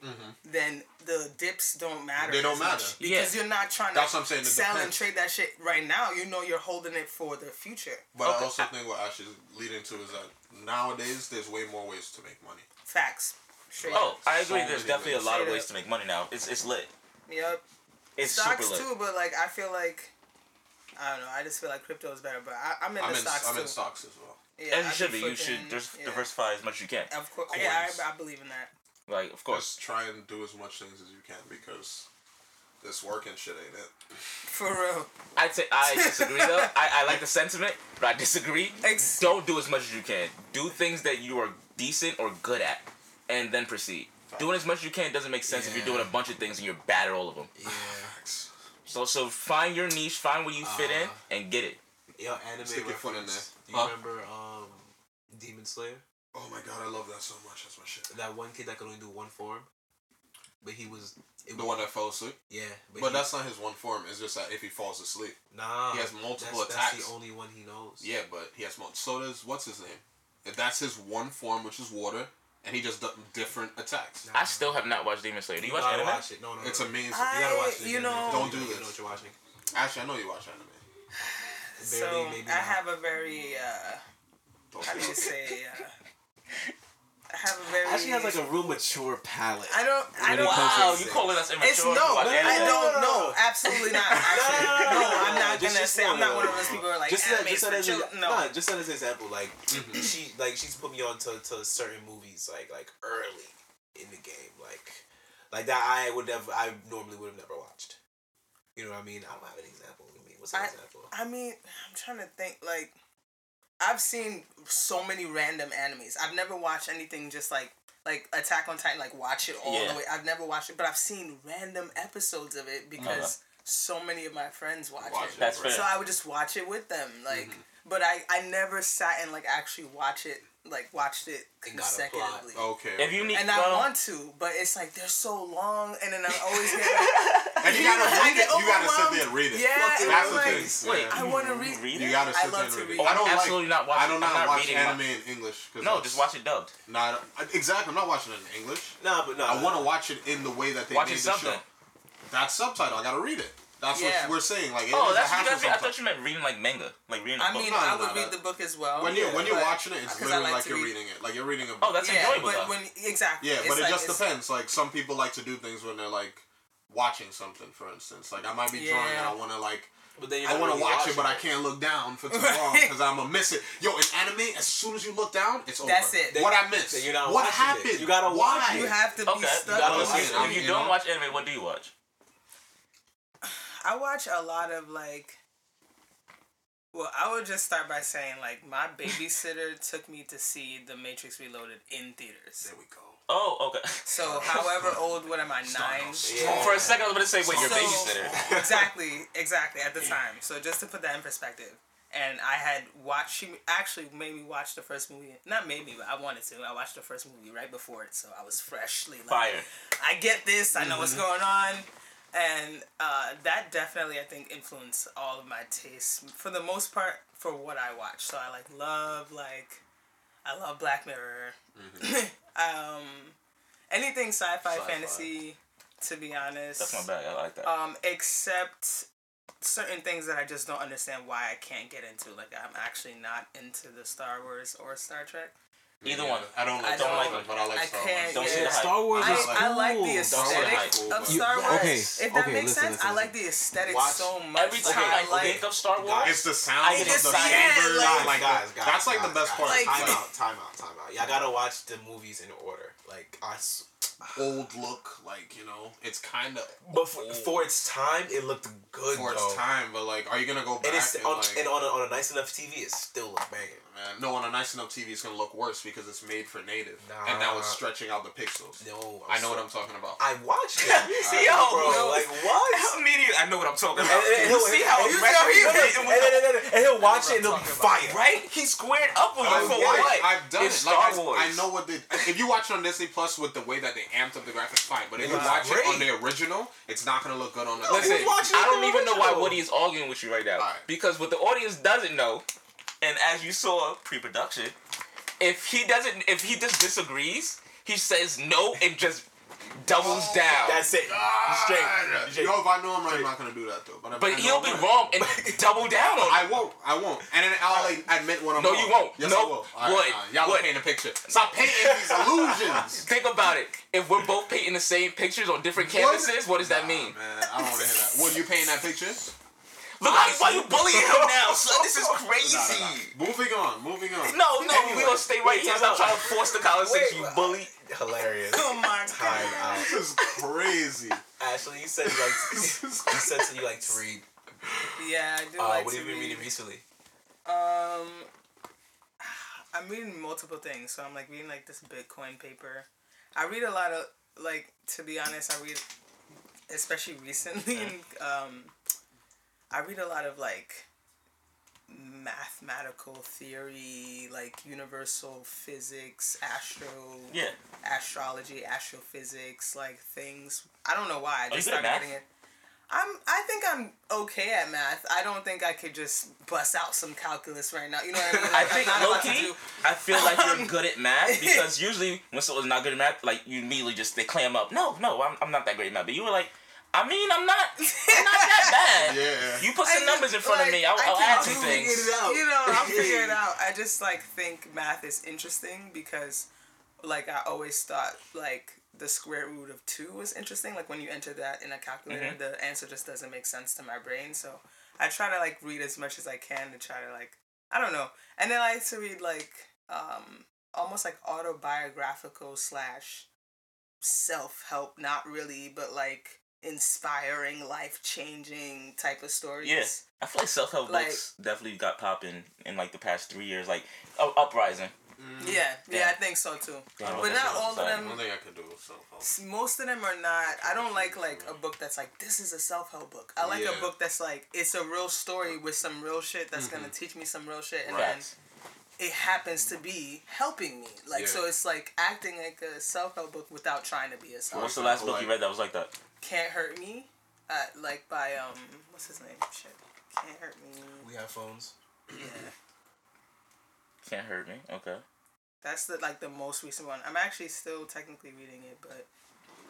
then the dips don't matter. Mm-hmm. They don't as matter. Because Yeah. you're not trying That's to what I'm saying, it sell and trade that shit right now. You know you're holding it for the future. But Okay. I also think what Ash is leading to is that nowadays there's way more ways to make money. Facts. Straight Oh, up. I agree. So There's many definitely a lot of ways to make money now. It's it's lit. Yep. It's stocks super lit. too, but like I feel like I don't know. I just feel like crypto is better, but I, I'm in I'm the in, stocks I'm too. in stocks as well. Yeah, As I you should be. You should dis- yeah. diversify as much as you can. Of course, yeah, I, I believe in that. Like, of course. Just try and do as much things as you can because this working shit ain't it. For real. I'd say I disagree though. I, I like the sentiment, but I disagree. Ex- Don't do as much as you can. Do things that you are decent or good at, and then proceed. Doing as much as you can doesn't make sense if you're doing a bunch of things and you're bad at all of them. Yeah. So so find your niche, find where you fit in, Uh, and get it. Yo, anime Stick your foot in there. Do you Huh? remember um, Demon Slayer? Oh my god, I love that so much. That's my shit. That one kid that could only do one form, but he was. It The was one that fell asleep. Yeah, But he- that's not his one form. It's just that if he falls asleep. nah. he has multiple that's, attacks. That's the only one he knows. Yeah, but he has multiple. So does what's his name? If that's his one form, which is water, and he just does different attacks. Nah. I still have not watched Demon Slayer. Do you watch gotta anime? watch it. No, no, no. It's amazing. I- You gotta watch it. you know- Don't do You this. know what you're watching. Actually, I know you watch anime. So maybe I have a very uh, how do do you say? Uh, I have a very. Actually, has like a real mature palate. I don't. I don't. Wow, It's- you calling us immature? It's no, You watch I don't no, no, know. Absolutely not. Actually, No, no, no, no, no, no, I'm not just- gonna just say. no, I'm not no, one of those people who are like just anime that, just for as a, children. No. nah, just as an example, like she, like she's put me on to, to certain movies, like like early in the game, like like that I would never, I normally would have never watched. You know what I mean? I don't have an example. I mean, what's an I- example? I mean, I'm trying to think. Like, I've seen so many random animes. I've never watched anything just like like Attack on Titan. Like, watch it all Yeah. the way. I've never watched it, but I've seen random episodes of it because uh-huh. so many of my friends watch, Watch it. it, That's right. So I would just watch it with them. Like, mm-hmm. but I I never sat and like actually watch it. Like watched it And got a plot. consecutively. Okay. If you need, And I want to, but it's like they're so long, and then I always get like, and you gotta I read it. You gotta sit there and read it. Yeah, That's the I'm thing. Wait, Yeah. I want to read. read You it? gotta I sit love there to and read read. it. I don't absolutely like, not watching. I do I'm not not watch reading anime my- in English. 'cause No, just watch it dubbed. Not exactly. I'm not watching it in English. Nah, but no, I want to watch it in the way that they Watch made it the show. then. That's subtitle. I gotta read it. That's Yeah. what we're saying. Like, it Oh, that's a what you hassle guys. I thought you meant reading like manga, like reading a I book. mean, No, I no, would no, read no. the book as well. When you when you're watching it, it's literally like like you're read- reading it. Like you're reading a book. Oh, that's yeah, enjoyable but though. when exactly, Yeah, it's but it like, just it's- depends. Like some people like to do things when they're like watching something, for instance. Like I might be drawing and I want to like but then you're I want to really watch it, but I can't look down for too long because I'm gonna miss it. Yo, in anime, as soon as you look down, it's over. That's it. What I Then missed? you're what watching it. happened? You gotta Why? watch You have to be Okay, stuck. gotta watch it. it. if you you don't watch anime, what do you watch? I watch a lot of like Well, I would just start by saying like my babysitter took me to see The Matrix Reloaded in theaters. There we go. Oh, okay. So, however old, what am I? Nine. Yeah. For a second, I was gonna say, wait, your So- babysitter. exactly, exactly at the time. So just to put that in perspective, and I had watched. She actually made me watch the first movie. Not made me, but I wanted to. I watched the first movie right before it, so I was freshly like, Fire. I get this. I know what's mm-hmm. going on. And uh, that definitely, I think, influenced all of my tastes for the most part for what I watch. So I like love like, I love Black Mirror. um, anything sci-fi, Sci-fi. fantasy. To be honest, That's not bad. I like that. um, except certain things that I just don't understand why I can't get into. Like I'm actually not into the Star Wars or Star Trek. Either Yeah, one. I don't like I don't Wars, like- but I like I Star can't- Wars. Don't see the hype. Star Wars I, is cool. I like the Star aesthetic cool, of but- Star You- Wars. okay, If that okay, makes listen, sense, listen, I like the aesthetic Watch so much. Every like, time I I like think of Star Wars, It's the sound I of just- the yeah, sabers, like- like, guys, guys, that's like guys, the best guys, part. Like- Time Like, out, time out, time out. Y'all gotta watch the movies in order. Like I, s- old look, like you know, it's kind of but for, for its time, it looked good for though. its time. But like, are you gonna go back And it's and, on, like, and on a, on a nice enough TV, it still look banging. Man, no, on a nice enough TV, it's gonna look worse because it's made for native, Nah. and now it's stretching out the pixels. No, I know what I'm talking about. I watched it. See, yo, bro, yo. like what? Immediately, I know what I'm talking about. and, and you he'll, see how and, aggressive and, and, and, and, and he'll watch it and what it'll I'm be talking fire. Right? He squared up with you for watched- what? I've done It's it. Like, Star I, Wars. I know what the. If you watch it on Disney Plus with the way that they amped up the graphics, fine. But if you watch it on the original, it's not gonna look good on the. Listen, I don't even know why? Woody is arguing with you right now. Because what the audience doesn't know, and as you saw pre-production, if he doesn't, if he just disagrees, he says no and just doubles oh, down. That's it. Straight. straight. Yo, if I know him right, I'm not gonna do that though. But, but he'll be right- wrong and double down on I won't. I won't. And then I'll like, admit when I'm No, wrong. you won't. Yes, No, I will. All right, would. all right. Y'all Would. are painting a picture. Stop painting these illusions. Think about it. If we're both painting the same pictures on different canvases, what does that mean? man, I don't want to hear that. Would you painting that picture? Look, why, why you bullying him now, son? This is crazy. Nah, nah, nah. Moving on. Moving on. No, no, we Anyway. gonna stay right Wait, here. time Stop out. trying to force the conversation, you bully. Hilarious. Oh my Time god. out. This is crazy. Ashley, you said you like. This you said that you like to read. Yeah, I do Uh, like what to have you been reading recently? Um, I'm reading multiple things. So I'm like reading like this Bitcoin paper. I read a lot of like to be honest. I read, especially recently. um, I read a lot of like mathematical theory, like universal physics, astro, Yeah. astrology, astrophysics, like things. I don't know why. I oh, just good started getting it. I'm. I think I'm okay at math. I don't think I could just bust out some calculus right now. You know what I mean? I Like, think I'm not low key, do- I feel like you're good at math because usually when someone's not good at math, like you immediately just they clam up. No, no, I'm, I'm not that great at math. But you were like, I mean, I'm not, I'm not that bad. Yeah. You put I some numbers in just, front of me, I'll, I I'll can add some things. it out. You know, I'll figure it out. I just like think math is interesting because, like, I always thought like the square root of two was interesting. Like when you enter that in a calculator, Mhm. the answer just doesn't make sense to my brain. So I try to like read as much as I can to try to like I don't know. And then I like to read like um almost like autobiographical slash self help, not really, but like inspiring, life changing type of stories. Yeah. I feel like self help Like- books definitely got popping in like the past three years. Like oh, Uprising. Mm. Yeah, yeah, Yeah. I think so too. Damn, But not all of them. One thing I could do is self-help. Most of them are not. I don't like like a book that's like this is a self help book. I like Yeah. a book that's like it's a real story with some real shit that's gonna mm-hmm. teach me some real shit, and Facts. then it happens to be helping me. Like Yeah. so, it's like acting like a self help book without trying to be a self. Help. Book. What's the last example, book you read that was like that? Can't hurt me, uh, like by um what's his name? Shit, can't hurt me. We have phones. Yeah, Can't hurt me. Okay. that's the like the most recent one. I'm actually still technically reading it, but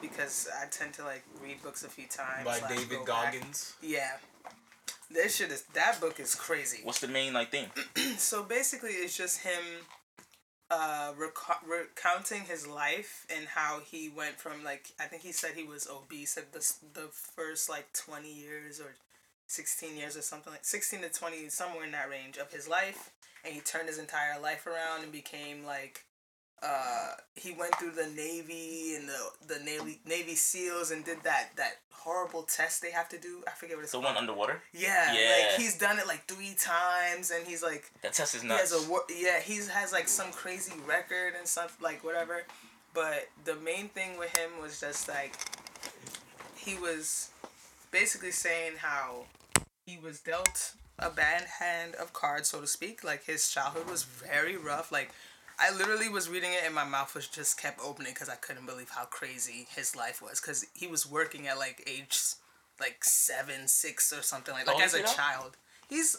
because I tend to like read books a few times. By David go back. Goggins. Yeah. This shit is that book is crazy. What's the main like thing? So basically, it's just him uh, reco- recounting his life and how he went from like I think he said he was obese at the the first like twenty years or sixteen years or something like sixteen to twenty somewhere in that range of his life, and he turned his entire life around and became like uh, he went through the Navy and the the Navy Navy SEALs and did that that horrible test they have to do. I forget what it's The called. one underwater. yeah, Yeah. like he's done it like three times, and he's like That test is he has a yeah he's has like some crazy record and stuff like whatever but the main thing with him was just like he was basically saying how he was dealt a bad hand of cards so to speak like his childhood was very rough like I literally was reading it and my mouth was just kept opening because I couldn't believe how crazy his life was because he was working at like age like seven, six or something like How like old as a he now? child. He's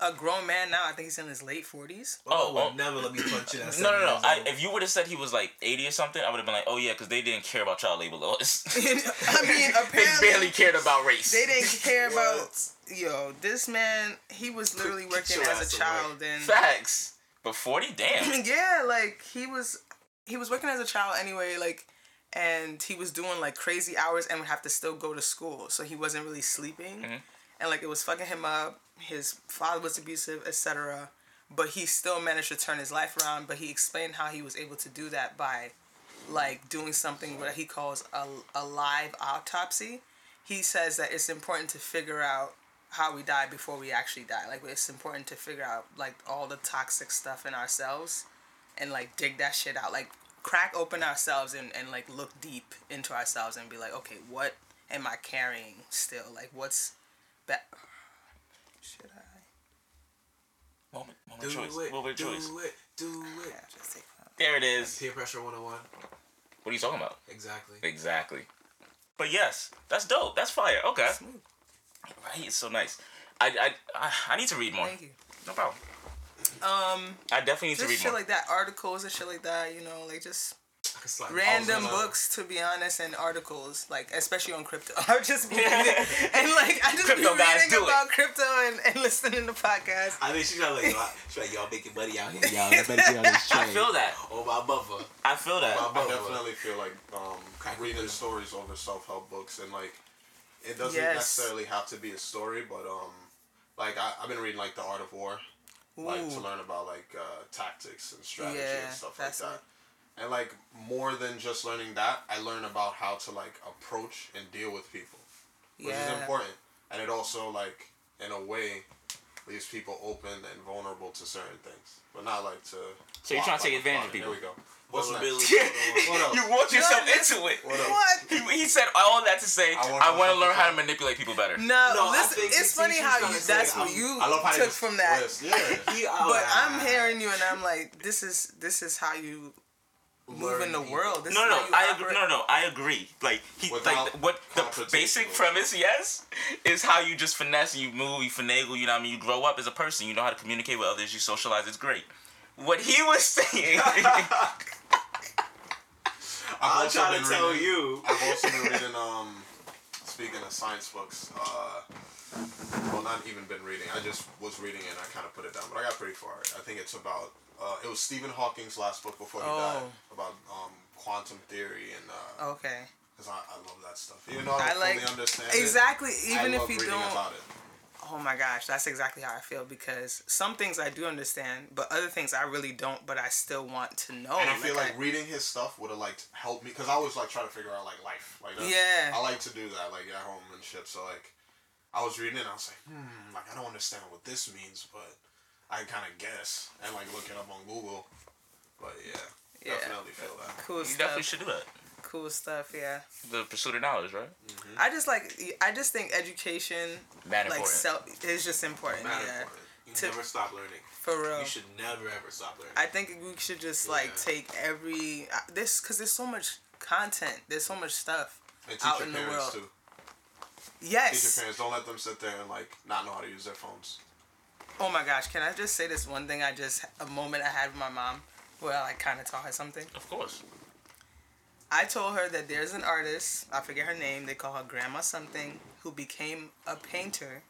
a grown man now. I think he's in his late forties. Oh, Oh, would oh. never let me punch it. At No, no, no. seven I, if you would have said he was like 80 or something, I would have been like, oh yeah, because they didn't care about child labor laws. I mean, apparently they barely cared about race. they didn't care about. Yo, this man, he was literally working as ass a away. child and Facts. But 40, damn. yeah, like he was he was working as a child anyway, like and he was doing like crazy hours and would have to still go to school. So he wasn't really sleeping. Mhm. And like it was fucking him up. His father was abusive, etc. But he still managed to turn his life around, but he explained how he was able to do that by like doing something what he calls a, a live autopsy. He says that it's important to figure out how we die before we actually die. Like it's important to figure out like all the toxic stuff in ourselves and like dig that shit out. Like crack open ourselves and, and like look deep into ourselves and be like, okay, what am I carrying still? Like what's that should I Moment, moment Do choice. it, Moment do choice. it, do it. yeah, just take There it is. Peer pressure 101. What are you talking about? Exactly. Exactly. But yes, that's dope. That's fire. Okay. smooth. Right, it's so nice. I, I, I, I need to read more. Thank you. No problem. Um I definitely need to read shit more. like that, articles and shit like that, you know, like just I can slide random gonna- books to be honest and articles like especially on crypto i would just be reading and like i just Crypto be guys, reading do it. about crypto and, and listening to podcasts I think she's like, y'all, she's like, y'all making money out here. Y'all better get on this train I feel that. Oh, my mother. I feel that. Wow. I definitely feel like um, reading open. stories over self help books and like it doesn't Yes. necessarily have to be a story, but um, like I, I've been reading like the Art of War, like to learn about like uh, tactics and strategy Yeah, and stuff like that's that. And like more than just learning that, I learn about how to like approach and deal with people, which is important. And it also like in a way leaves people open and vulnerable to certain things, but not like to. So you're trying to take advantage of people. Here we go. What's next? Vulnerability. What you want yourself No, into it. What what He, he said all that to say, I I want want, to learn how to manipulate people better. no, No, listen, it's funny how you say, that's I'm- what you I love took from that. Yeah. But i'm hearing you and i'm like this is this is how you move in the world this No, no, how no. you I agree. No, no, I agree. Like he, Without like what the basic premise, yes, is how you just finesse, you move, you finagle. You know, what I mean, you grow up as a person. You know how to communicate with others. You socialize. It's great. What he was saying. I've I'm also trying to tell you. I've also been reading. Um, speaking of science books, uh, well, not even been reading. I just was reading it and I kind of put it down, but I got pretty far. I think it's about. Uh, it was Stephen Hawking's last book before he died Oh. about um, quantum theory and uh, okay because I, I love that stuff. Even though I I don't like fully understand exactly it, even I if love you don't. about it. Oh my gosh, that's exactly how I feel because some things I do understand, but other things I really don't. But I still want to know. and I feel like I- reading his stuff would have like helped me because I was like trying to figure out like life. Like that's, Yeah. I like to do that like at home and shit. So like, I was reading it and I was like, hmm, like I don't understand what this means, but I kind of guess and like look it up on Google. But yeah, Yeah. definitely feel that. cool you stuff. definitely should do that. Cool stuff. Yeah. The pursuit of knowledge, right? I just like. I just think education, Mad like self, is just important. Mad yeah. important. You To- never stop learning. For real. You should never ever stop learning. I think we should just like take every uh, this because there's so much content. There's so much stuff. And teach Out your in the parents world. too. Yes. Teach your parents. Don't let them sit there and like not know how to use their phones. Oh my gosh. Can I just say this one thing? I just a moment I had with my mom where I like kind of taught her something. Of course. I told her that there's an artist, I forget her name, they call her Grandma something, who became a painter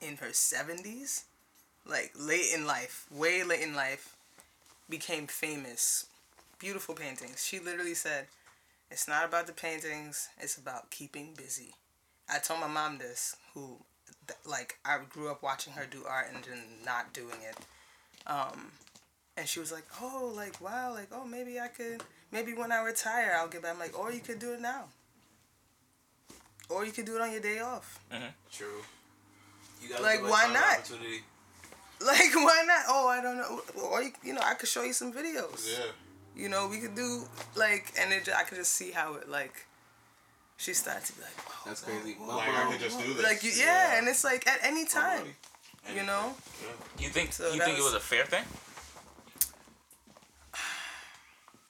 in her 70s, like late in life, way late in life, became famous. Beautiful paintings. She literally said, It's not about the paintings, it's about keeping busy. I told my mom this, who, like, I grew up watching her do art and then not doing it. Um, and she was like, "Oh, like wow, like oh maybe I could, maybe when I retire I'll get back." I'm like, or you could do it now, or you could do it on your day off. Mm-hmm. True. You gotta Like, why not? Like why not? Oh, I don't know. Or you, you know, I could show you some videos. Yeah. You know, we could do like, and it, I could just see how it like. She started to be like, "Whoa, That's whoa, crazy. whoa, Like whoa, I could just whoa." do this. Like you, yeah, and it's like at any time, Really. you know. You think So you that think it was- was a fair thing?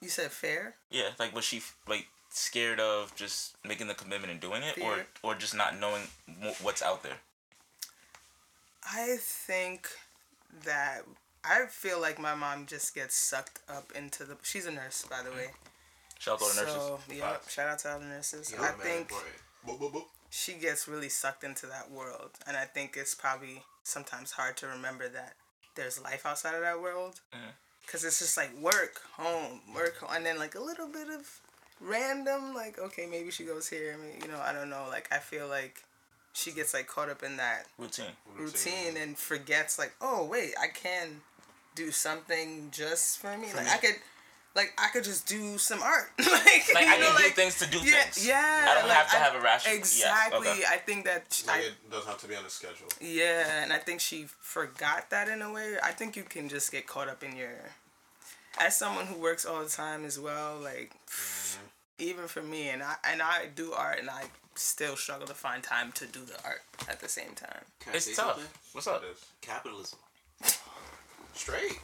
You said fair. Yeah, like was she like scared of just making the commitment and doing it, or Fear. or just not knowing what's out there? I think that I feel like my mom just gets sucked up into the. She's a nurse, by the way. Shout out to all the nurses. So yeah, Facts. shout out to all the nurses. Yeah, I man, think. Boop, boop, boop. she gets really sucked into that world, and I think it's probably sometimes hard to remember that there's life outside of that world. Mhm. Cause it's just like work, home, work, home, and then like a little bit of random, like okay, maybe she goes here. I mean, you know, I don't know. Like I feel like she gets like caught up in that Routine. routine and forgets like oh wait i can do something just for me like i could like i could just do some art like, Like you I know, can do things to do yeah things. yeah I don't like, have to have a ration. exactly Yes, okay. i think that Like I, it doesn't have to be on the schedule. yeah and i think she forgot that in a way i think you can just get caught up in your as someone who works all the time as well like mm-hmm. even for me and i and i do art and i still struggle to find time to do the art at the same time Can I say It's tough. something? What's up? Capitalism. Straight.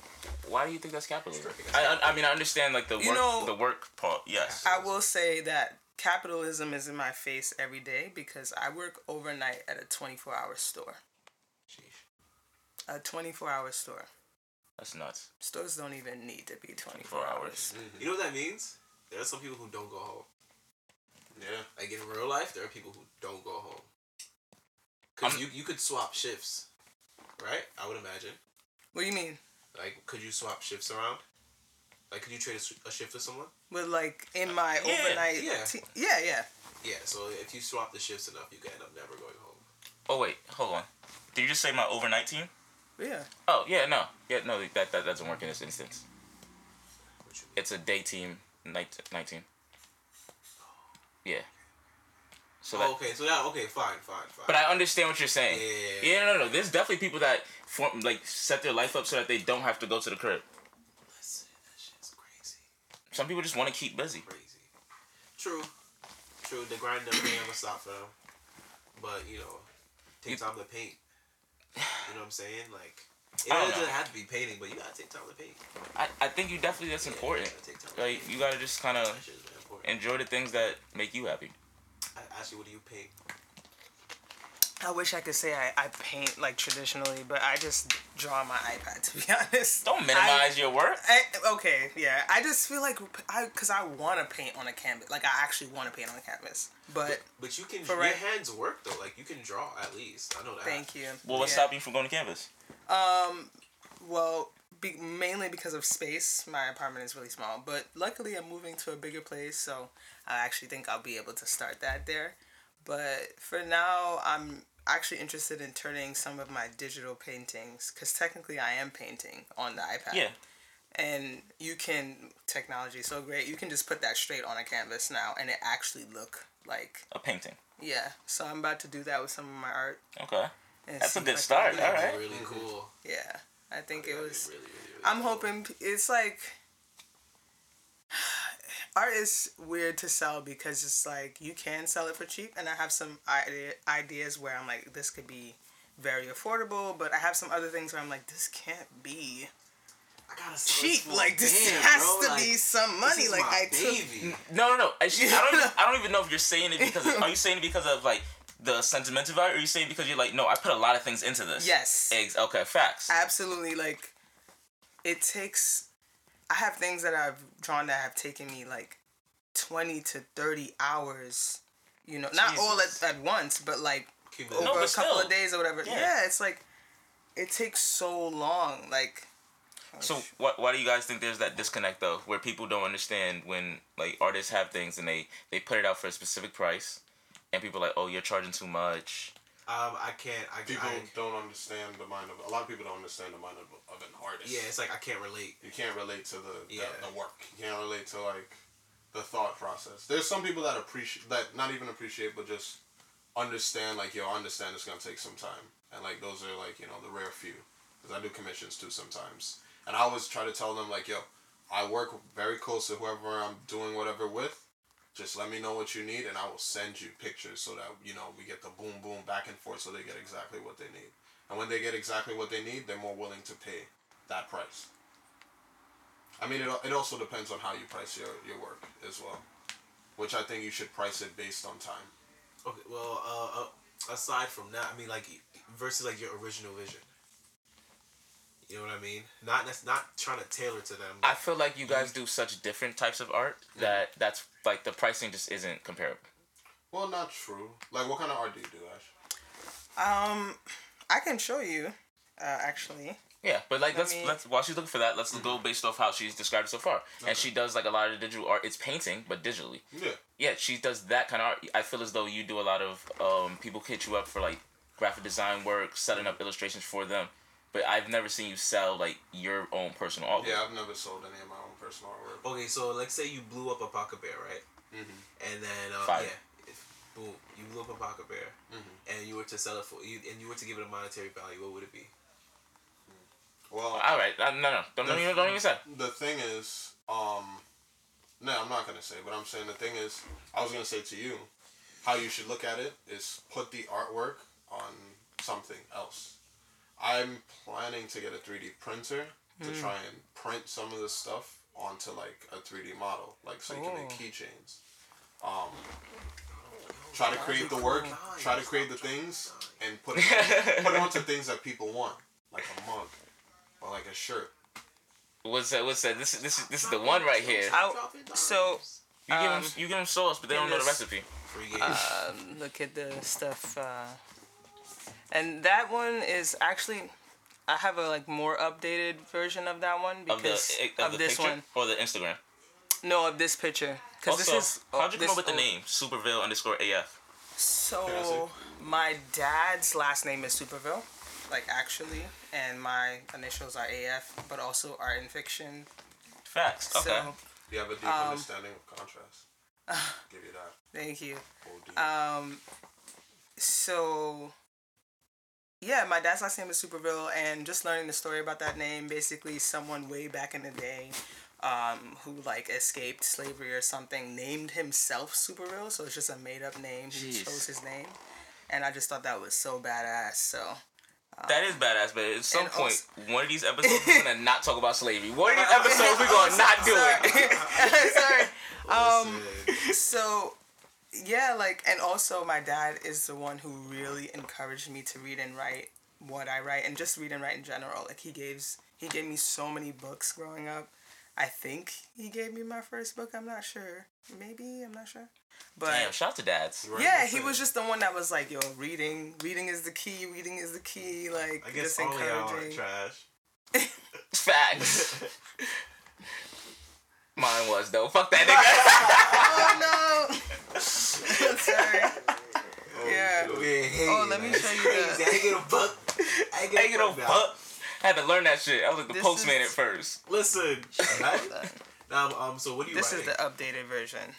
Why do you think that's capitalism? Straight. I, I I mean I understand like the You work know- the work part. Yes. I will say that capitalism is in my face every day because I work overnight at a 24 hour store. Sheesh. A 24 hour store. That's nuts. Stores don't even need to be 24 24 hours. You know what that means? There are some people who don't go home. Yeah. Like in real life, there are people who don't go home. Cause I'm- you you could swap shifts, right? I would imagine. What do you mean? Like, could you swap shifts around? Like, could you trade a shift with someone? With like in my Yeah, overnight. yeah. te- yeah, yeah. Yeah. So if you swap the shifts enough, you can end up never going home. Oh wait, hold on. Did you just say my overnight team? Yeah. Oh yeah, no, yeah, no, that that doesn't work in this instance. What you mean? It's a day team, night night team. Yeah. So oh, that, Oh, okay. So that okay. Fine. Fine. Fine. but I understand what you're saying. Yeah. Yeah, no, no. There's definitely people that form like set their life up so that they don't have to go to the crib. Listen, that shit's crazy. Some people just want to keep busy. Crazy. True. True. The grind never never stop for them. But you know, take time to paint. You know what I'm saying? Like, it I don't doesn't know. have to be painting, but you gotta take time to paint. I, I think you definitely that's Yeah, important. You gotta take time to Like you gotta just kind of That shit is very important. enjoy the things that make you happy. I you, what do you paint? I wish I could say I, I paint like traditionally, but I just draw on my iPad to be honest. Don't minimize your work. I, okay, yeah. I just feel like I, cause I want to paint on a canvas. Like I actually want to paint on a canvas. But But you can. For your right- hands work though. Like you can draw at least. I know that. thank you. Well, what Yeah. stopped you from going to canvas? Um, well, be, mainly because of space. My apartment is really small, but luckily I'm moving to a bigger place, so I actually think I'll be able to start that there. But for now, I'm actually interested in turning some of my digital paintings, because technically I am painting on the iPad. Yeah. And you can technology is so great. You can just put that straight on a canvas now, and it actually look like A painting. yeah. So I'm about to do that with some of my art. Okay. That's a good if start, do all that. right. Really cool. Yeah, I think it was. Really, really, really I'm cool. hoping it's like art is weird to sell because it's like you can sell it for cheap, and I have some ideas where I'm like this could be very affordable, but I have some other things where I'm like this can't be I gotta cheap. Like this band, has bro. to Like, be some this money. is Like my I took. baby. No, no, no. I, sh- I don't. Even, I don't even know if you're saying it because. Of, are you saying it because of like the sentimental value, or are you saying because you're like, no, I put a lot of things into this. Yes. Eggs. Okay. Facts. absolutely like it takes i have things that i've drawn that have taken me like 20 to 30 hours you know not all at, at once but like Cumulative. over No, a couple still. of days or whatever Yeah. yeah. it's like it takes so long like So why, why do you guys think there's that disconnect though, where people don't understand when like artists have things and they they put it out for a specific price, and people are like, oh, you're charging too much, Um, I can't. I, People I don't understand the mind of a lot of people don't understand the mind of, of an artist. yeah, it's like I can't relate. you can't relate to the, Yeah. the the work. You can't relate to like the thought process. There's some people that appreciate that not even appreciate but just understand like yo I understand it's gonna take some time and like those are like you know the rare few because I do commissions too sometimes and I always try to tell them like yo I work very close to whoever I'm doing whatever with. Just let me know what you need and I will send you pictures so that you know we get the boom boom back and forth so they get exactly what they need. And when they get exactly what they need, they're more willing to pay that price. I mean, it, it also depends on how you price your, your work as well, which I think you should price it based on time. Okay, well, uh, uh, aside from that, I mean, like versus like your original vision. You know what I mean? Not that's not trying to tailor to them. I feel like you guys do such different types of art that that's like the pricing just isn't comparable. Well, not true. Like, what kind of art do you do, Ash? Um, I can show you. Uh, actually, Yeah, but like I let's mean- let's while she's looking for that, let's go based off how she's described it so far. And she does like a lot of digital art. It's painting, but digitally. Yeah. Yeah, she does that kind of art. I feel as though you do a lot of um, people hit you up for like graphic design work, setting up illustrations for them. But I've never seen you sell like your own personal artwork. Yeah, I've never sold any of my own personal artwork. okay, so let's say you blew up a pocket bear, right? Mm-hmm. And then uh, Fire. yeah, if, boom, you blew up a pocket bear, Mhm. and you were to sell it for you, and you were to give it a monetary value, what would it be? Well, All right, uh, no, no, don't, don't, even, don't even say. the thing is, um, no, I'm not gonna say, but I'm saying the thing is, I was gonna say to you, how you should look at it is put the artwork on something else. I'm planning to get a 3D printer to try and print some of this stuff onto like a 3D model, like so you can make Oh. keychains. Um, try to create the work, try to create the things, and put it on, put it onto things that people want, like a mug or like a shirt. What's that? What's that? This is this is this is the one right here. I- so You give Um, them you give them sauce, but they don't know the recipe. Um, look at the stuff. Uh, and that one is actually, I have a like more updated version of that one Of the because of, of, the this picture one. or the Instagram. No, of this picture. Because this is. oh, how'd you come up with the oh, name Superville underscore AF? So my dad's last name is Superville, like actually, and my initials are AF, but also art and fiction. Facts. Okay. So You have a deep Um, understanding of contrast. Give you that. thank you. Um, so yeah, my dad's last name is Superville, and just learning the story about that name, basically, someone way back in the day, um, who like escaped slavery or something, named himself Superville. So it's just a made up name. He chose his name, and I just thought that was so badass. So That is badass, but at some And point, one of these episodes we're gonna not talk about slavery. One of these episodes we're gonna not do it. sorry. Um, so yeah like and also my dad is the one who really encouraged me to read and write what i write and just read and write in general like he gives he gave me so many books growing up i think he gave me my first book i'm not sure maybe i'm not sure but Damn, shout out to dads. Right? yeah That's he it. was just the one that was like yo reading reading is the key reading is the key like I guess just all y'all are encouraging trash. Facts. Mine was though. Fuck that nigga. oh no sorry yeah Oh, let me show you Crazy. I ain't get a buck. I ain't nigga. Ain't get a buck. fuck. I had to learn that shit. I was like the This postman is- at first. Listen. Right? um, um, so what do you think? This writing? is the updated version,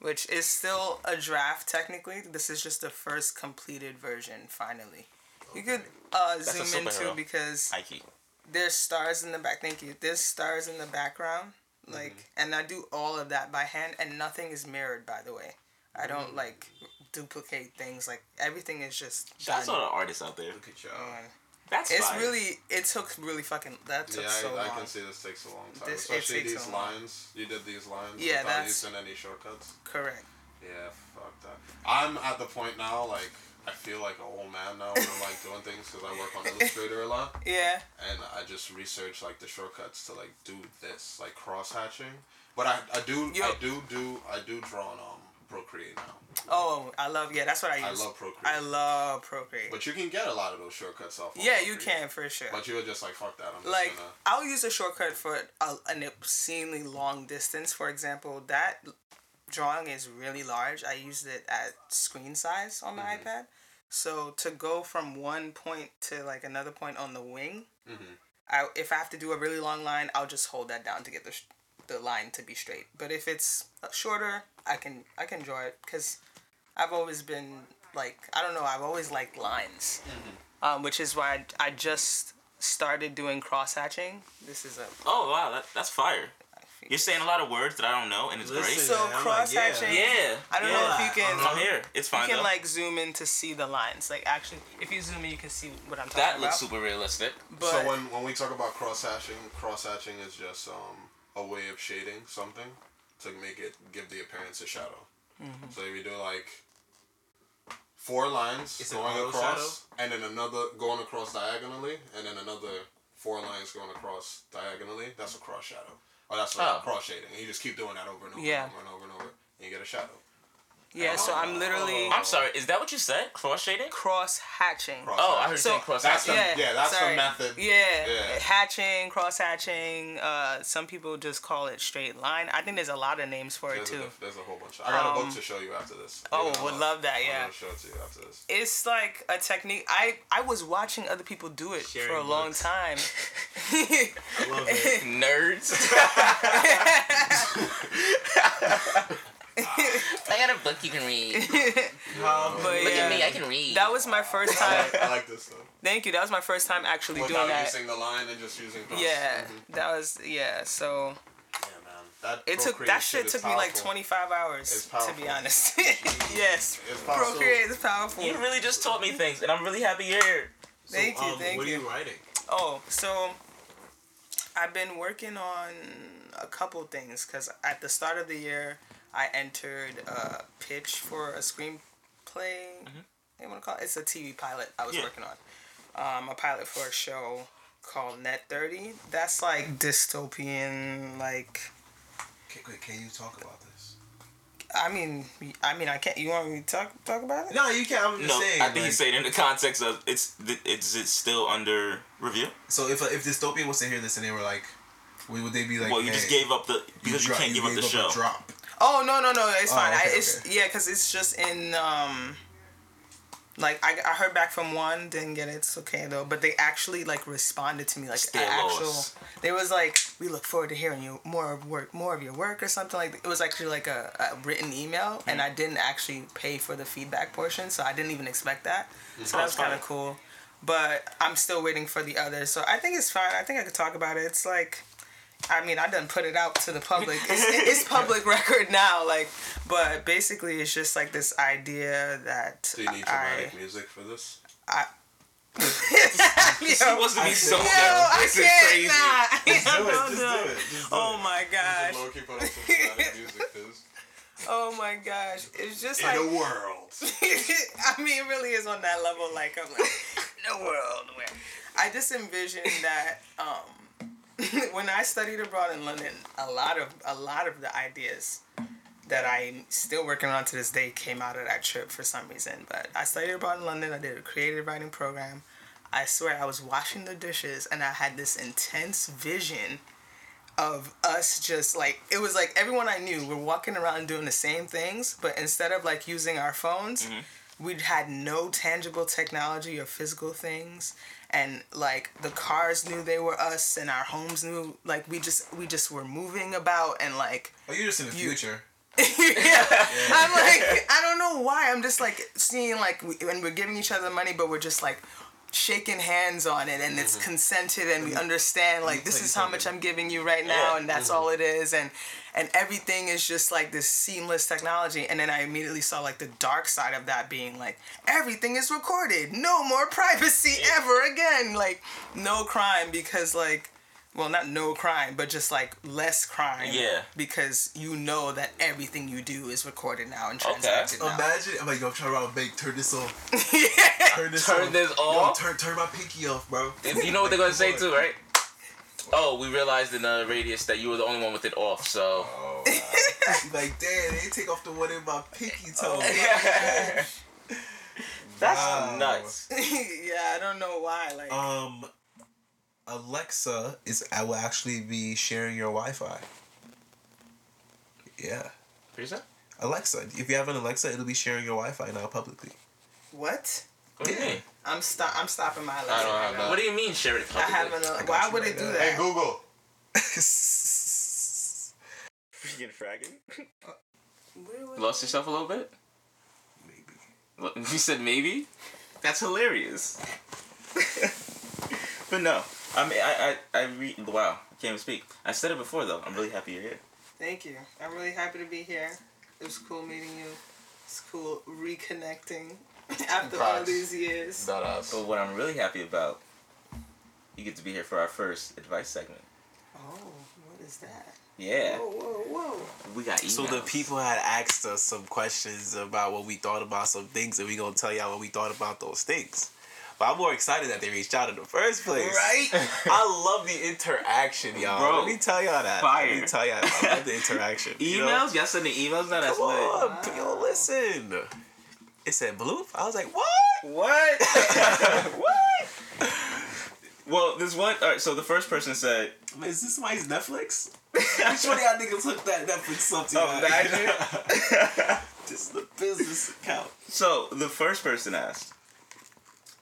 which is still a draft technically. This is just the first completed version. Finally, you could uh, a zoom into superhero. because Ike. there's stars in the back. Thank you. There's stars in the background, like, Mm-hmm. and I do all of that by hand, and nothing is mirrored. By the way, I don't like duplicate things. Like everything is just Shouts done. all the artists out there. Look at y'all. And That's It's fire. really it took really fucking that took Yeah, so I, I can see this takes a long time. This- it Especially takes these a long- lines. You did these lines Yeah, without that's- using any shortcuts. Correct. Yeah, fuck that. I'm at the point now, like, I feel like an old man now when I'm like doing things because I work on Illustrator a lot, Yeah. and I just research like the shortcuts to like do this, like cross hatching. But I, I do Yo. I do do I do draw on um Procreate now. Oh, I love yeah. That's what I use. I love Procreate. I love Procreate. But you can get a lot of those shortcuts off. of yeah, you can for sure. But you're just like fuck that. I'm just like gonna. I'll use a shortcut for a, an obscenely long distance. For example, that drawing is really large. I used it at screen size on my Mm-hmm. iPad. So to go from one point to like another point on the wing, Mhm. I if I have to do a really long line, I'll just hold that down to get the sh- the line to be straight. But if it's uh, shorter, I can I can draw it because I've always been like I don't know I've always liked lines, um, which is why I, I just started doing cross hatching. This is a Oh wow, that, that's fire. You're saying a lot of words that I don't know, and it's Listen, So I'm like, cross yeah. hatching. Yeah. I don't yeah. know if you can. I'm here. It's fine. You can though. like zoom in to see the lines. Like actually, if you zoom in, you can see what I'm talking that about. That looks super realistic. But so when, when we talk about cross hatching, cross hatching is just um, a way of shading something to make it give the appearance of shadow. Mm-hmm. So if you do like four lines It's going auto across, and then another going across diagonally, and then another four lines going across diagonally, that's a cross shadow. Or that's like Oh. cross shading. And you just keep doing that over and over Yeah. and over and over and over, and you get a shadow. Yeah, so I'm literally I'm sorry. Is that what you said? Cross shading? cross hatching. Cross Oh, I heard you So- saying cross That's the, hatching. Yeah, yeah, that's sorry. the method. Yeah, Yeah. hatching, cross hatching. Uh, some people just call it straight line. I think there's a lot of names for it There's, too. a, there's a whole bunch. I got a Um, book to show you after this. oh, You're gonna would love that, I'm yeah. gonna show it to you after this. It's like a technique. I I was watching other people do it for a Sharing long books. time. I love it. Nerds. I got a book you can read. Um, But Look yeah, at me, I can read. that was my first I time. like, I like this though. Thank you. That was my first time actually Without doing that. using the line and just using cross. Yeah, Mhm. that was yeah. So Yeah, man. That it took that shit shit is took me like 25 hours to be honest. yes, It's. Procreate is powerful. You really just taught me things, and I'm really happy you're here. so, Thank you, um, thank what you. are you writing? Oh, so I've been working on a couple things because at the start of the year, I entered a pitch for a screenplay. You want to call it? It's a TV pilot I was Yeah. working on. Um, a pilot for a show called Net Thirty. That's like dystopian, like. Can, can you talk about this? I mean, I mean, I can't. You want me to talk talk about it? No, you can't. I'm just No, saying. I think like, you say it in the context of it's it's it's still under review. So if if dystopia was to hear this and they were like, would would they be like? well, you just gave up the because you, dro- can't give up the a show. Drop. Oh no no no! It's Oh, fine. I, it's okay. yeah, cause it's just in um. Like I, I heard back from one, didn't get it. It's okay though. But they actually like responded to me like a actual. There was like we look forward to hearing you more of work, more of your work or something like. It was actually like a, a written email, and I didn't actually pay for the feedback portion, so I didn't even expect that. So that was kind of cool. But I'm still waiting for the others, so I think it's fine. I think I could talk about it. It's like I mean, I done put it out to the public. It's, it's public record now, like, but basically, it's just like this idea that Do you need I, dramatic music for this? He yo, wants to be so. yo, I this is can't crazy. not. Just do it. Just do it. Just do Oh it. my gosh. Low key put on some music, cause Oh my gosh. It's just in like. a world. I mean, it really is on that level. Like, I'm like, no world where I just envision that. Um, when I studied abroad in London, a lot of a lot of the ideas that I'm still working on to this day came out of that trip for some reason. But I studied abroad in London. I did a creative writing program. I swear, I was washing the dishes and I had this intense vision of us just like it was like everyone I knew were walking around doing the same things, but instead of like using our phones, mm-hmm. we'd had no tangible technology or physical things. And like the cars knew they were us, and our homes knew like we just we just were moving about and like Oh, you're just in the You- future. yeah. I'm like, I don't know why. I'm just like seeing like, we, and we're giving each other money, but we're just like shaking hands on it, and it's consented, and we understand like this is how much I'm giving you right now, and that's all it is, and and everything is just like this seamless technology. And then I immediately saw like the dark side of that being like everything is recorded, no more privacy ever again, like no crime because like. Well, not no crime, but just like less crime. Yeah. Because you know that everything you do is recorded now and Okay. transacted now. Imagine, I'm like, yo, try to rob a bank. Turn this off. Turn this Turn off. this Yo, off? turn, turn my pinky off, bro. You know what they're gonna say too, right? Oh, we realized in the radius that you were the only one with it off, so. Oh, wow. like, damn, they take off the one in my pinky toe. That's Wow. nuts. yeah, I don't know why. Like, Um, Alexa is I will actually be sharing your Wi-Fi. Yeah, What you? Alexa. If you have an Alexa, it'll be sharing your Wi-Fi now publicly. what? What do you mean? I'm stop. I'm stopping my. I don't lesson have right that. now. What do you mean share it I publicly? have an. got Why you would right it do now. that? Hey Google. Freaking fragging. Where was- Lost yourself a little bit? Maybe. What- You said maybe? That's hilarious. but no, I mean, I, I, I re- wow, I can't even speak. I said it before though. I'm really happy you're here. Thank you. I'm really happy to be here. It was cool meeting you. It's cool reconnecting after all these years. That ass. But what I'm really happy about, you get to be here for our first advice segment. Oh, what is that? Yeah, Whoa, whoa, whoa. we got emails. So the people had asked us some questions about what we thought about some things, and we gonna tell y'all what we thought about those things. But I'm more excited that they reached out in the first place. right? I love the interaction, y'all. Bro, Let me tell y'all that. Fire. Let me tell y'all that. I love the interaction. you know? emails? Y'all sending emails now? That's Come lit. on, yo, listen. It said bloop. I was like, what? What? what? Well, there's one. All right, so the first person said, Is this somebody's Netflix? Which one of y'all niggas hooked that Netflix oh, up to? Oh, this is the business account. So the first person asked.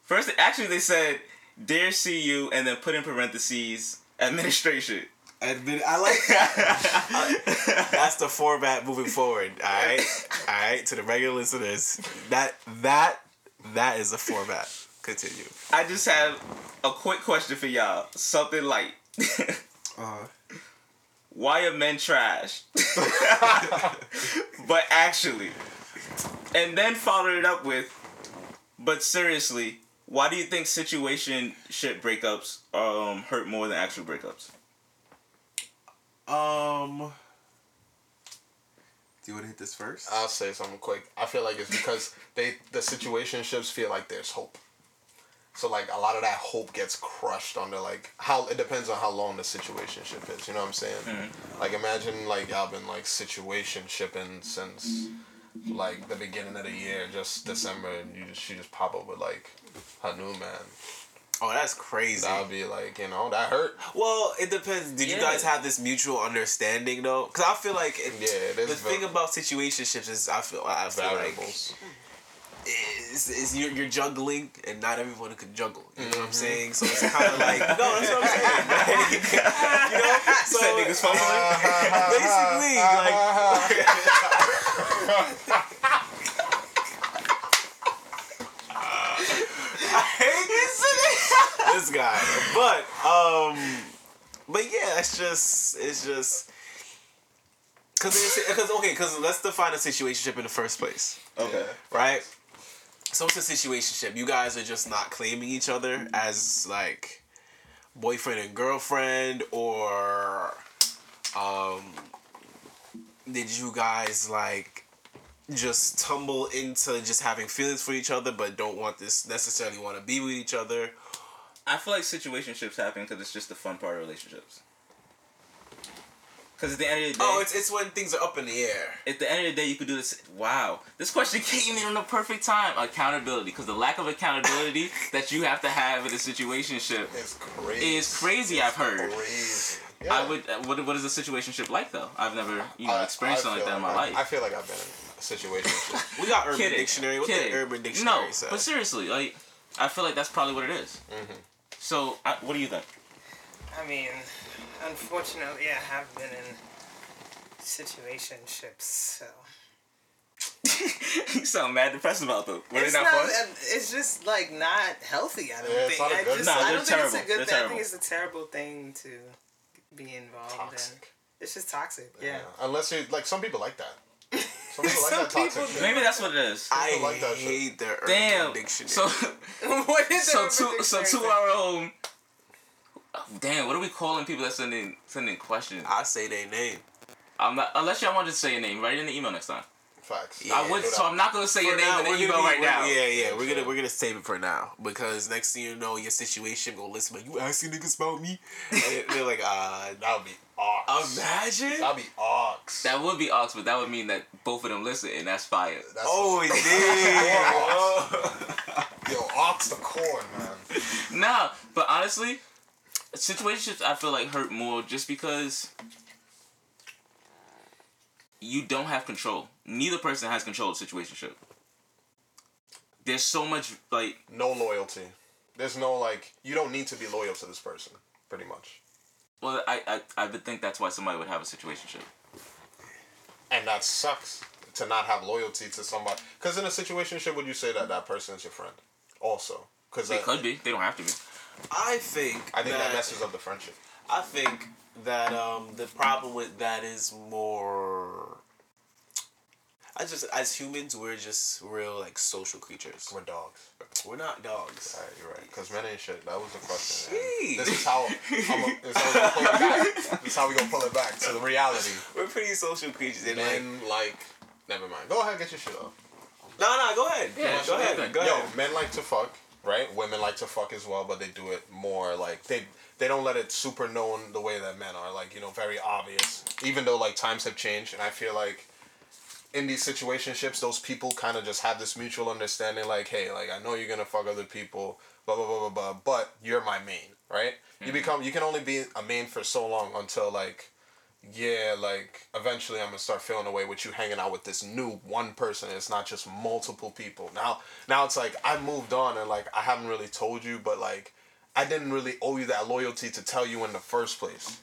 First, actually, they said, "Dear CU," and then put in parentheses administration. Admit, I like that. That's the format moving forward. All right, all right. To the regular listeners, that that that is the format. Continue. I just have a quick question for y'all. Something light. Uh, Why are men trash? but actually, and then followed it up with, but seriously, why do you think situation shit breakups um hurt more than actual breakups? um. Do you want to hit this first? I'll say something quick. I feel like it's because they the situationships feel like there's hope. So like a lot of that hope gets crushed under like how it depends on how long the situationship is. You know what I'm saying? Like imagine like y'all been like situation shipping since like the beginning of the year, just December, and you just she just pop up with like her new man. oh, that's crazy. That'll be like you know that hurt. Well, it depends. Did you guys have this mutual understanding though? Because I feel like it, Yeah, the thing about situationships is I feel I feel like is, is you're, you're juggling and not everyone can juggle. You know what I'm Mm-hmm. saying? So it's kind of like no, that's what I'm saying. Like, you know, so fumbling. basically like. I hate this guy, but um, but yeah, it's just it's just. Cause, cause okay, cause let's define a situationship in the first place Okay. right? So it's a situationship. You guys are just not claiming each other as like boyfriend and girlfriend, or um, did you guys like just tumble into just having feelings for each other, but don't want this necessarily want to be with each other? I feel like situationships happen because it's just the fun part of relationships. Because at the end of the day, Oh, it's it's when things are up in the air. at the end of the day, you could do this. Wow, this question came in on the perfect time. Accountability, because the lack of accountability that you have to have in a situationship It's crazy. is crazy. I've heard. Crazy. I would. uh, What, what is a situationship like though? I've never you know I- experienced I something like feel that in my I- life. I feel like I've been in a situation. We got Urban Kidding. Dictionary. What's Kidding. the Urban Dictionary no, say? but seriously, like I feel like that's probably what it is. Mm-hmm. So, I, what do you think? I mean, unfortunately, I have been in situationships, so. you sound mad depressed about them. Were it's they not, fun? uh, It's just like not healthy. I don't Yeah, it's think. not a I good just, Nah, I don't think it's a good They're thing. I think it's a terrible thing to be involved Toxic. in. It's just toxic. Yeah. Unless you like some people like that. Some people like Some that toxic people. Maybe that's what it is. I like that shit. hate the Urban Damn. Dictionary. So, what is so the to Urban so to our own. Oh, damn, what are we calling people that send in send in questions? I say their name. I'm not unless y'all want to say your name. Write it in the email next time. Facts. Yeah, I would, so. I'm not gonna say your name now, and then we're you gonna go be- right now. Yeah, yeah, we're Sure. gonna we're gonna save it for now because next thing you know, your situation gonna listen. Like, you asking niggas about me? And they're like, uh, That would be ox. imagine. That'd be ox. That would be ox, but that would mean that both of them listen, and that's fire. That's Oh, it did. Yo, ox the corn, man. Nah, but honestly, situationships I feel like hurt more just because you don't have control. Neither person has control of the situationship. there's so much like No loyalty. There's no like you don't need to be loyal to this person, pretty much. well I I, I would think that's why somebody would have a situationship. And that sucks to not have loyalty to somebody. Because in a situationship, would you say that that person is your friend? Also, because They I, could be. They don't have to be. I think. I think that, that messes up the friendship. I think that um, the problem with that is more. I just as humans we're just real like social creatures. We're dogs. We're not dogs. Alright, you're right. Because men ain't shit. That was the question. This is how I'm a, this is how we gonna pull it back. This is how we gonna pull it back to the reality. We're pretty social creatures. And like, Men like. Never mind. Go ahead, get your shit off. no, no, go ahead. Yeah, go sure, ahead. okay. Go Yo, ahead. men like to fuck, right? Women like to fuck as well, but they do it more like they they don't let it super known the way that men are, like you know, very obvious. Even though like times have changed, and I feel like in these situationships, those people kind of just have this mutual understanding, like, hey, like I know you're gonna fuck other people, blah blah blah blah blah, but you're my main, right? You mm-hmm. become you can only be a main for so long until like yeah, like eventually I'm gonna start feeling away with you hanging out with this new one person. It's not just multiple people. Now, now it's like I moved on and like I haven't really told you, but like I didn't really owe you that loyalty to tell you in the first place.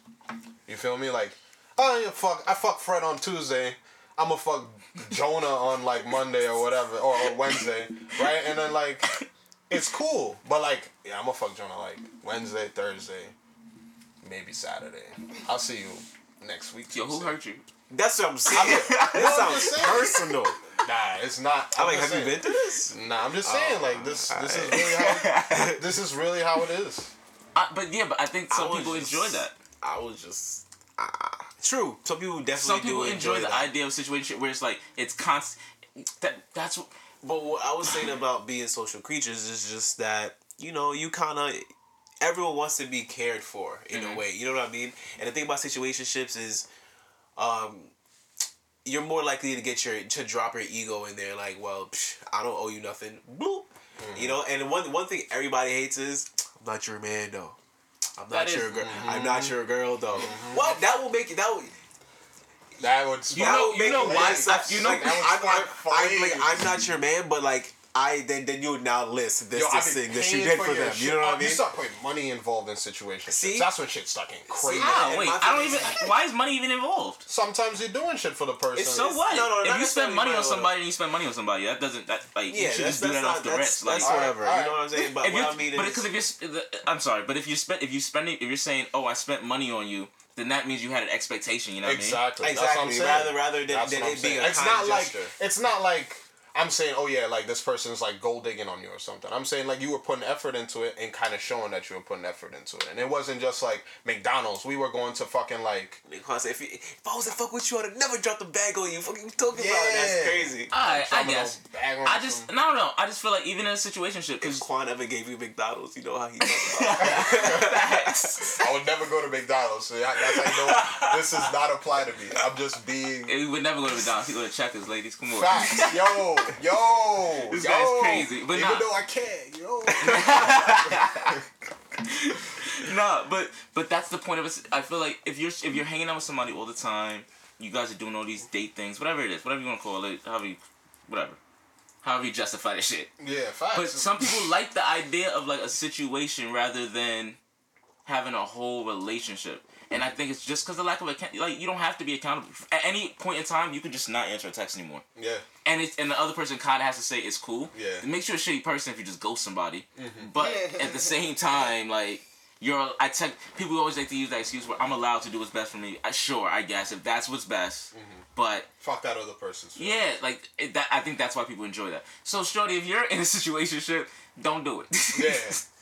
You feel me? Like, oh yeah, fuck, I fuck Fred on Tuesday. I'ma fuck Jonah on like Monday or whatever or, or Wednesday, right? And then like it's cool, but like yeah, I'ma fuck Jonah like Wednesday, Thursday, maybe Saturday. I'll see you next week. Yo, who hurt you? That's what I'm saying. I'm this sounds personal. Nah, it's not. I'm I'm like, just have you been to this? Nah, I'm just saying. like this. This is really how. This is really how it is. I, but yeah, but I think some I people just- enjoy that. I was just. ah, true. Some people definitely Some people do enjoy, the that. idea of situation where it's like it's constant. That that's what. But what I was saying about being social creatures is just that you know you kind of everyone wants to be cared for in Mhm. a way. You know what I mean? And the thing about situationships is, um, you're more likely to get your to drop your ego in there. Like, well, psh, I don't owe you nothing. Bloop. You know. And one one thing everybody hates is I'm not your man though. I'm not That your is- girl. I'm not your girl though. What? That will make it. That will. That would. You know- you know why- Sucks. you know- Like, I'm, spark I'm, I'm, like. I'm not your man, but like I then then you would now list this Yo, this thing that you did for your them. shit. You know what Oh, I mean? You start putting money involved in situations. See? That's when shit stuck in crazy. How? and Wait, I don't even. is- Why is money even involved? Sometimes you're doing shit for the person. It's So It's- what? no, no, if you spend money on somebody and you spend money on somebody, that doesn't that like you should just do that not, off the that's, rest. Like that's whatever. Alright, You know what I'm saying? But if what you, I mean but is, because if you're, I'm sorry, but if you're spend, if you spending, if you're saying, oh, I spent money on you, then that means you had an expectation. You know what Exactly. That's exactly what rather rather than, than it being a It's kind not like gesture. it's not like I'm saying, oh yeah, like this person's like gold digging on you or something. I'm saying like you were putting effort into it and kind of showing that you were putting effort into it, and it wasn't just like McDonald's. We were going to fucking like Because if, you, if I was to fuck with you, I'd have never dropped a bag on you. Fucking talking about that's crazy. I, I guess. bag on I just some- no no. I just feel like even in a situation ship If because Quan ever gave you McDonald's, you know how he about. I would never go to McDonald's. So that- that's how you know this does not apply to me. I'm just being we would never go to McDonald's. He go to Checkers, ladies. Come on. facts. Yo, yo, This yo. guy's crazy, but even nah. though I can't, yo. no, but but that's the point of it. I feel like if you're if you're hanging out with somebody all the time, you guys are doing all these date things, whatever it is, whatever you want to call it, however you, whatever, however you justify the shit. yeah, facts. But some people like the idea of like a situation rather than having a whole relationship. And I think it's just because the lack of account. Like you don't have to be accountable at any point in time. You can just not answer a text anymore. yeah, And it's and the other person kind of has to say it's cool. Yeah. It makes you a shitty person if you just ghost somebody. Mm-hmm. But at the same time, like you're, I tech people always like to use that excuse where I'm allowed to do what's best for me. I, sure, I guess if that's what's best. Mm-hmm. But fuck that other person's. feelings. yeah, like it, that. I think that's why people enjoy that. So, Shorty, if you're in a situation, don't do it. Yeah.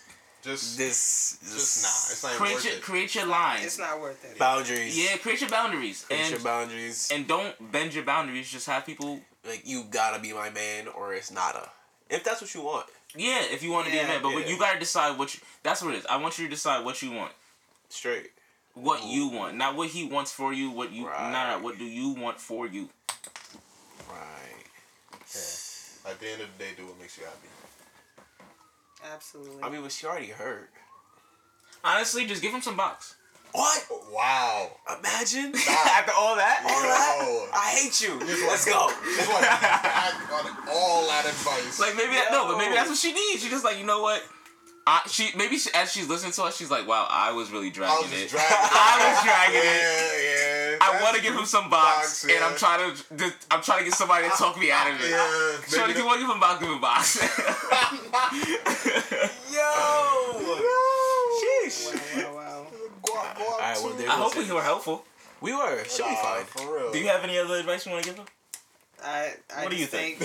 Just, this, just this nah. It's not even create worth your it. create your lines. It's not worth it. boundaries. yeah, create your boundaries Create and your boundaries. and don't bend your boundaries. Just have people. like you gotta be my man, or it's not a. If that's what you want. Yeah, if you want to be a man, but yeah. you gotta decide what you. That's what it is. I want you to decide what you want. Straight. What you want, not what he wants for you. What you, Right. not what do you want for you. Right. Yeah. At the end of the day, do what makes you happy. Absolutely. I mean, but she already hurt. Honestly, just give him some box. What? Wow. Imagine Nah. after all that, all Yo. that. I hate you. Let's go. It's like act on all that advice. Like maybe that, no, but maybe that's what she needs. She just like you know what. I, she maybe she, as she's listening to us, she's like, "Wow, I was really I dragging was just it. dragging. I was dragging it. Yeah, yeah. I want to give him some box, box, and I'm trying to. I'm trying to get somebody to talk me out of it. Yeah, Shorty, maybe if you want to give him box, give him box. Yo. Sheesh. Wow, wow, wow. Guap, guap, All right, well, I hope it. we were helpful. We were. She'll be fine. For real. Do you have any other advice you want to give him? I, I What do just you think?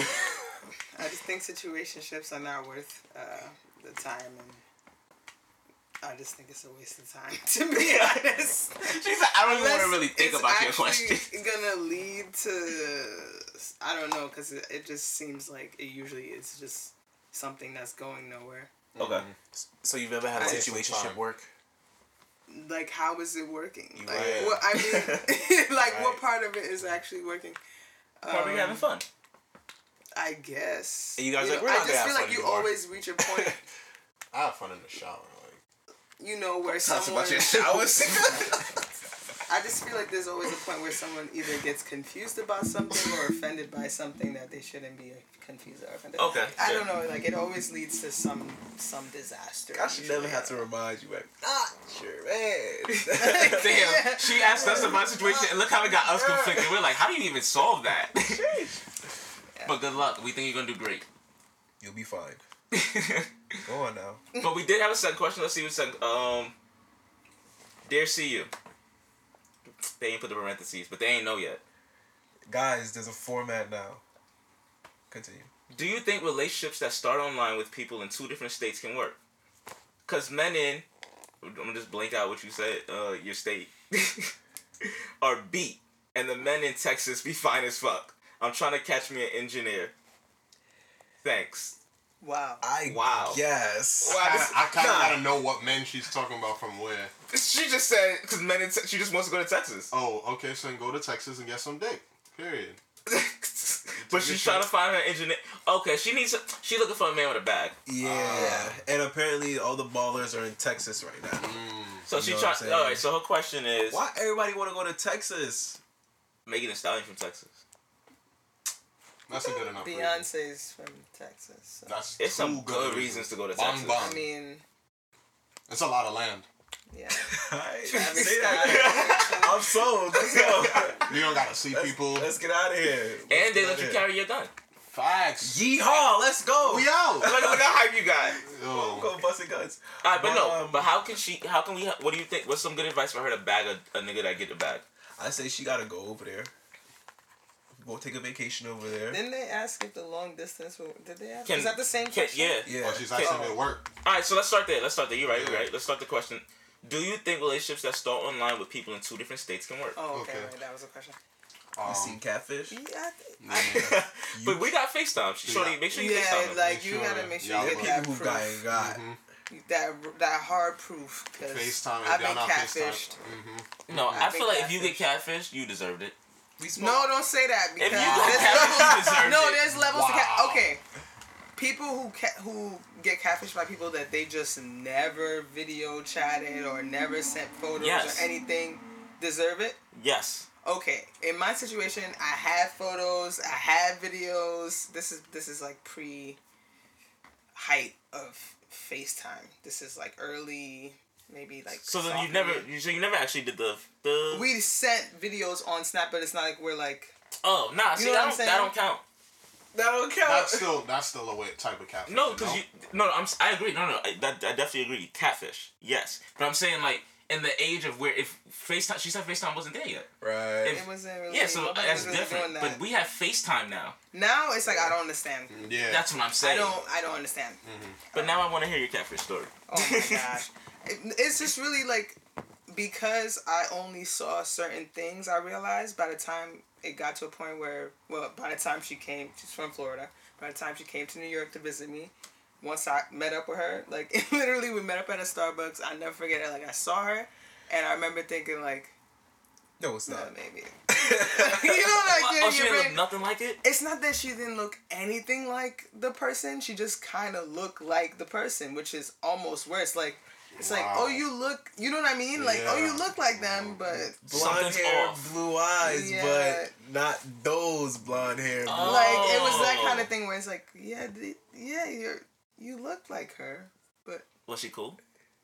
I just think situationships are not worth uh, the time, and I just think it's a waste of time. To be honest, She's like, I don't even want to really think about your actually question. Gonna lead to I don't know because it, it just seems like it usually is just something that's going nowhere. Okay. So you've never had a situationship work? Like, how is it working? You Like, right. what I mean, like, what part of it is actually working? Probably Um, having fun. I guess. And you guys know, like, we're I just feel like you anymore. always reach a point, I have fun in the shower. Like, you know, where someone. about your showers. I just feel like there's always a point where someone either gets confused about something or offended by something that they shouldn't be confused or offended. Okay, I sure. don't know. Like it always leads to some some disaster. I should never have to remind you, like, not sure, man. Damn, she asked us about situation, and look how it got us conflicted. We're like, how do you even solve that? But good luck. We think you're gonna do great. You'll be fine. Go on now. but we did have a second question. Let's see what second. Um, dear CU. They ain't put the parentheses, but they ain't know yet. Guys, there's a format now. Continue. Do you think relationships that start online with people in two different states can work? Cause men in, I'm gonna just blank out what you said. Uh, your state are beat, and the men in Texas be fine as fuck. I'm trying to catch me an engineer. Thanks. Wow. I Wow. Yes. Wow, this- I kind of nah. gotta know what men she's talking about from where. She just said because men in te- she just wants to go to Texas. Oh, okay. So then go to Texas and get some dick. Period. but she's trying to find her engineer. Okay, she needs. A, she looking for a man with a bag. Yeah. and apparently all the ballers are in Texas right now. Mm, so You she know trying. what I'm saying? All right. So her question is Why everybody want to go to Texas? Megan Thee Stallion from Texas. That's a good enough. reason. Beyonce's from Texas. So. That's It's some two good reasons to go to Bang, Texas. bang. I mean, It's a lot of land. yeah. Alright, Travis say that. I'm sold. Let's go. You don't gotta see Let's, people. let's get out of here. And Let's they let you here. carry your gun. Facts. Yeehaw! Let's go. We out. Look, look how hype you got. Yo. Go busting guns. All right, but no. Um, But how can she? How can we? What do you think? What's some good advice for her to bag a, a nigga that get the bag? I say she gotta go over there. Go take a vacation over there. Didn't they ask if the long distance? Were, did they ask? Can- Is that the same Can, question? yeah. Yeah. Oh, she's asking me to work. All right, so let's start there. Let's start there. You're right. You're right. Let's start the question. Do you think relationships that start online with people in two different states can work? Oh, okay. Okay. Right, that was a question. You Um, seen catfish? Yeah, I think. yeah. but we got FaceTime. Shorty, Yeah. make sure you Yeah, FaceTime. them. like you sure gotta make sure y'all you There get are that people who proof. got ain't got. Mhm. That that hard proof. Cause FaceTime. If I've been not catfished. FaceTime. no, I I feel think like if you get catfish. catfished, you deserved it. We smoke. No, don't say that because you there's get catfished, you levels. deserved no, it. there's levels to cat. Okay, people who ca- who get catfished by people that they just never video chatted or never sent photos Yes. or anything deserve it. Yes. Okay, in my situation, I had photos, I had videos. This is this is like pre height of FaceTime. This is like early, maybe like. So then you never, you, so you never actually did the the. We sent videos on Snap, but it's not like we're like. oh nah, see know that what I'm don't, that don't count. That don't count. That's still that's still a way type of catfish. No, because you no, no, I'm I agree. No, no, I, that, I definitely agree. Catfish, yes, but I'm saying like in the age of where if FaceTime, she said FaceTime wasn't there yet. right. If- It wasn't really. Yeah, so that's really different. doing But we have FaceTime now. now it's like I don't understand. Yeah. That's what I'm saying. I saying. don't. I don't understand. Mm-hmm. But now I want to hear your catfish story. Oh my gosh. It, it's just really like because I only saw certain things. I realized by the time it got to a point where, well, by the time she came, she's from Florida. By the time she came to New York to visit me, once I met up with her, like literally we met up at a Starbucks. I never forget it. Like I saw her, and I remember thinking like, no, it's no, not. maybe. you know, like oh, yeah, oh, she didn't look nothing like it. it's not that she didn't look anything like the person. She just kind of looked like the person, which is almost worse. Like it's like, oh, you look, you know what I mean? Like, oh, you look like them, but Blonde Something's hair, off. blue eyes, Yeah. but not those blonde hair. Oh. Like it was that kind of thing where it's like, yeah, th- yeah, you're you look like her, but Was she cool?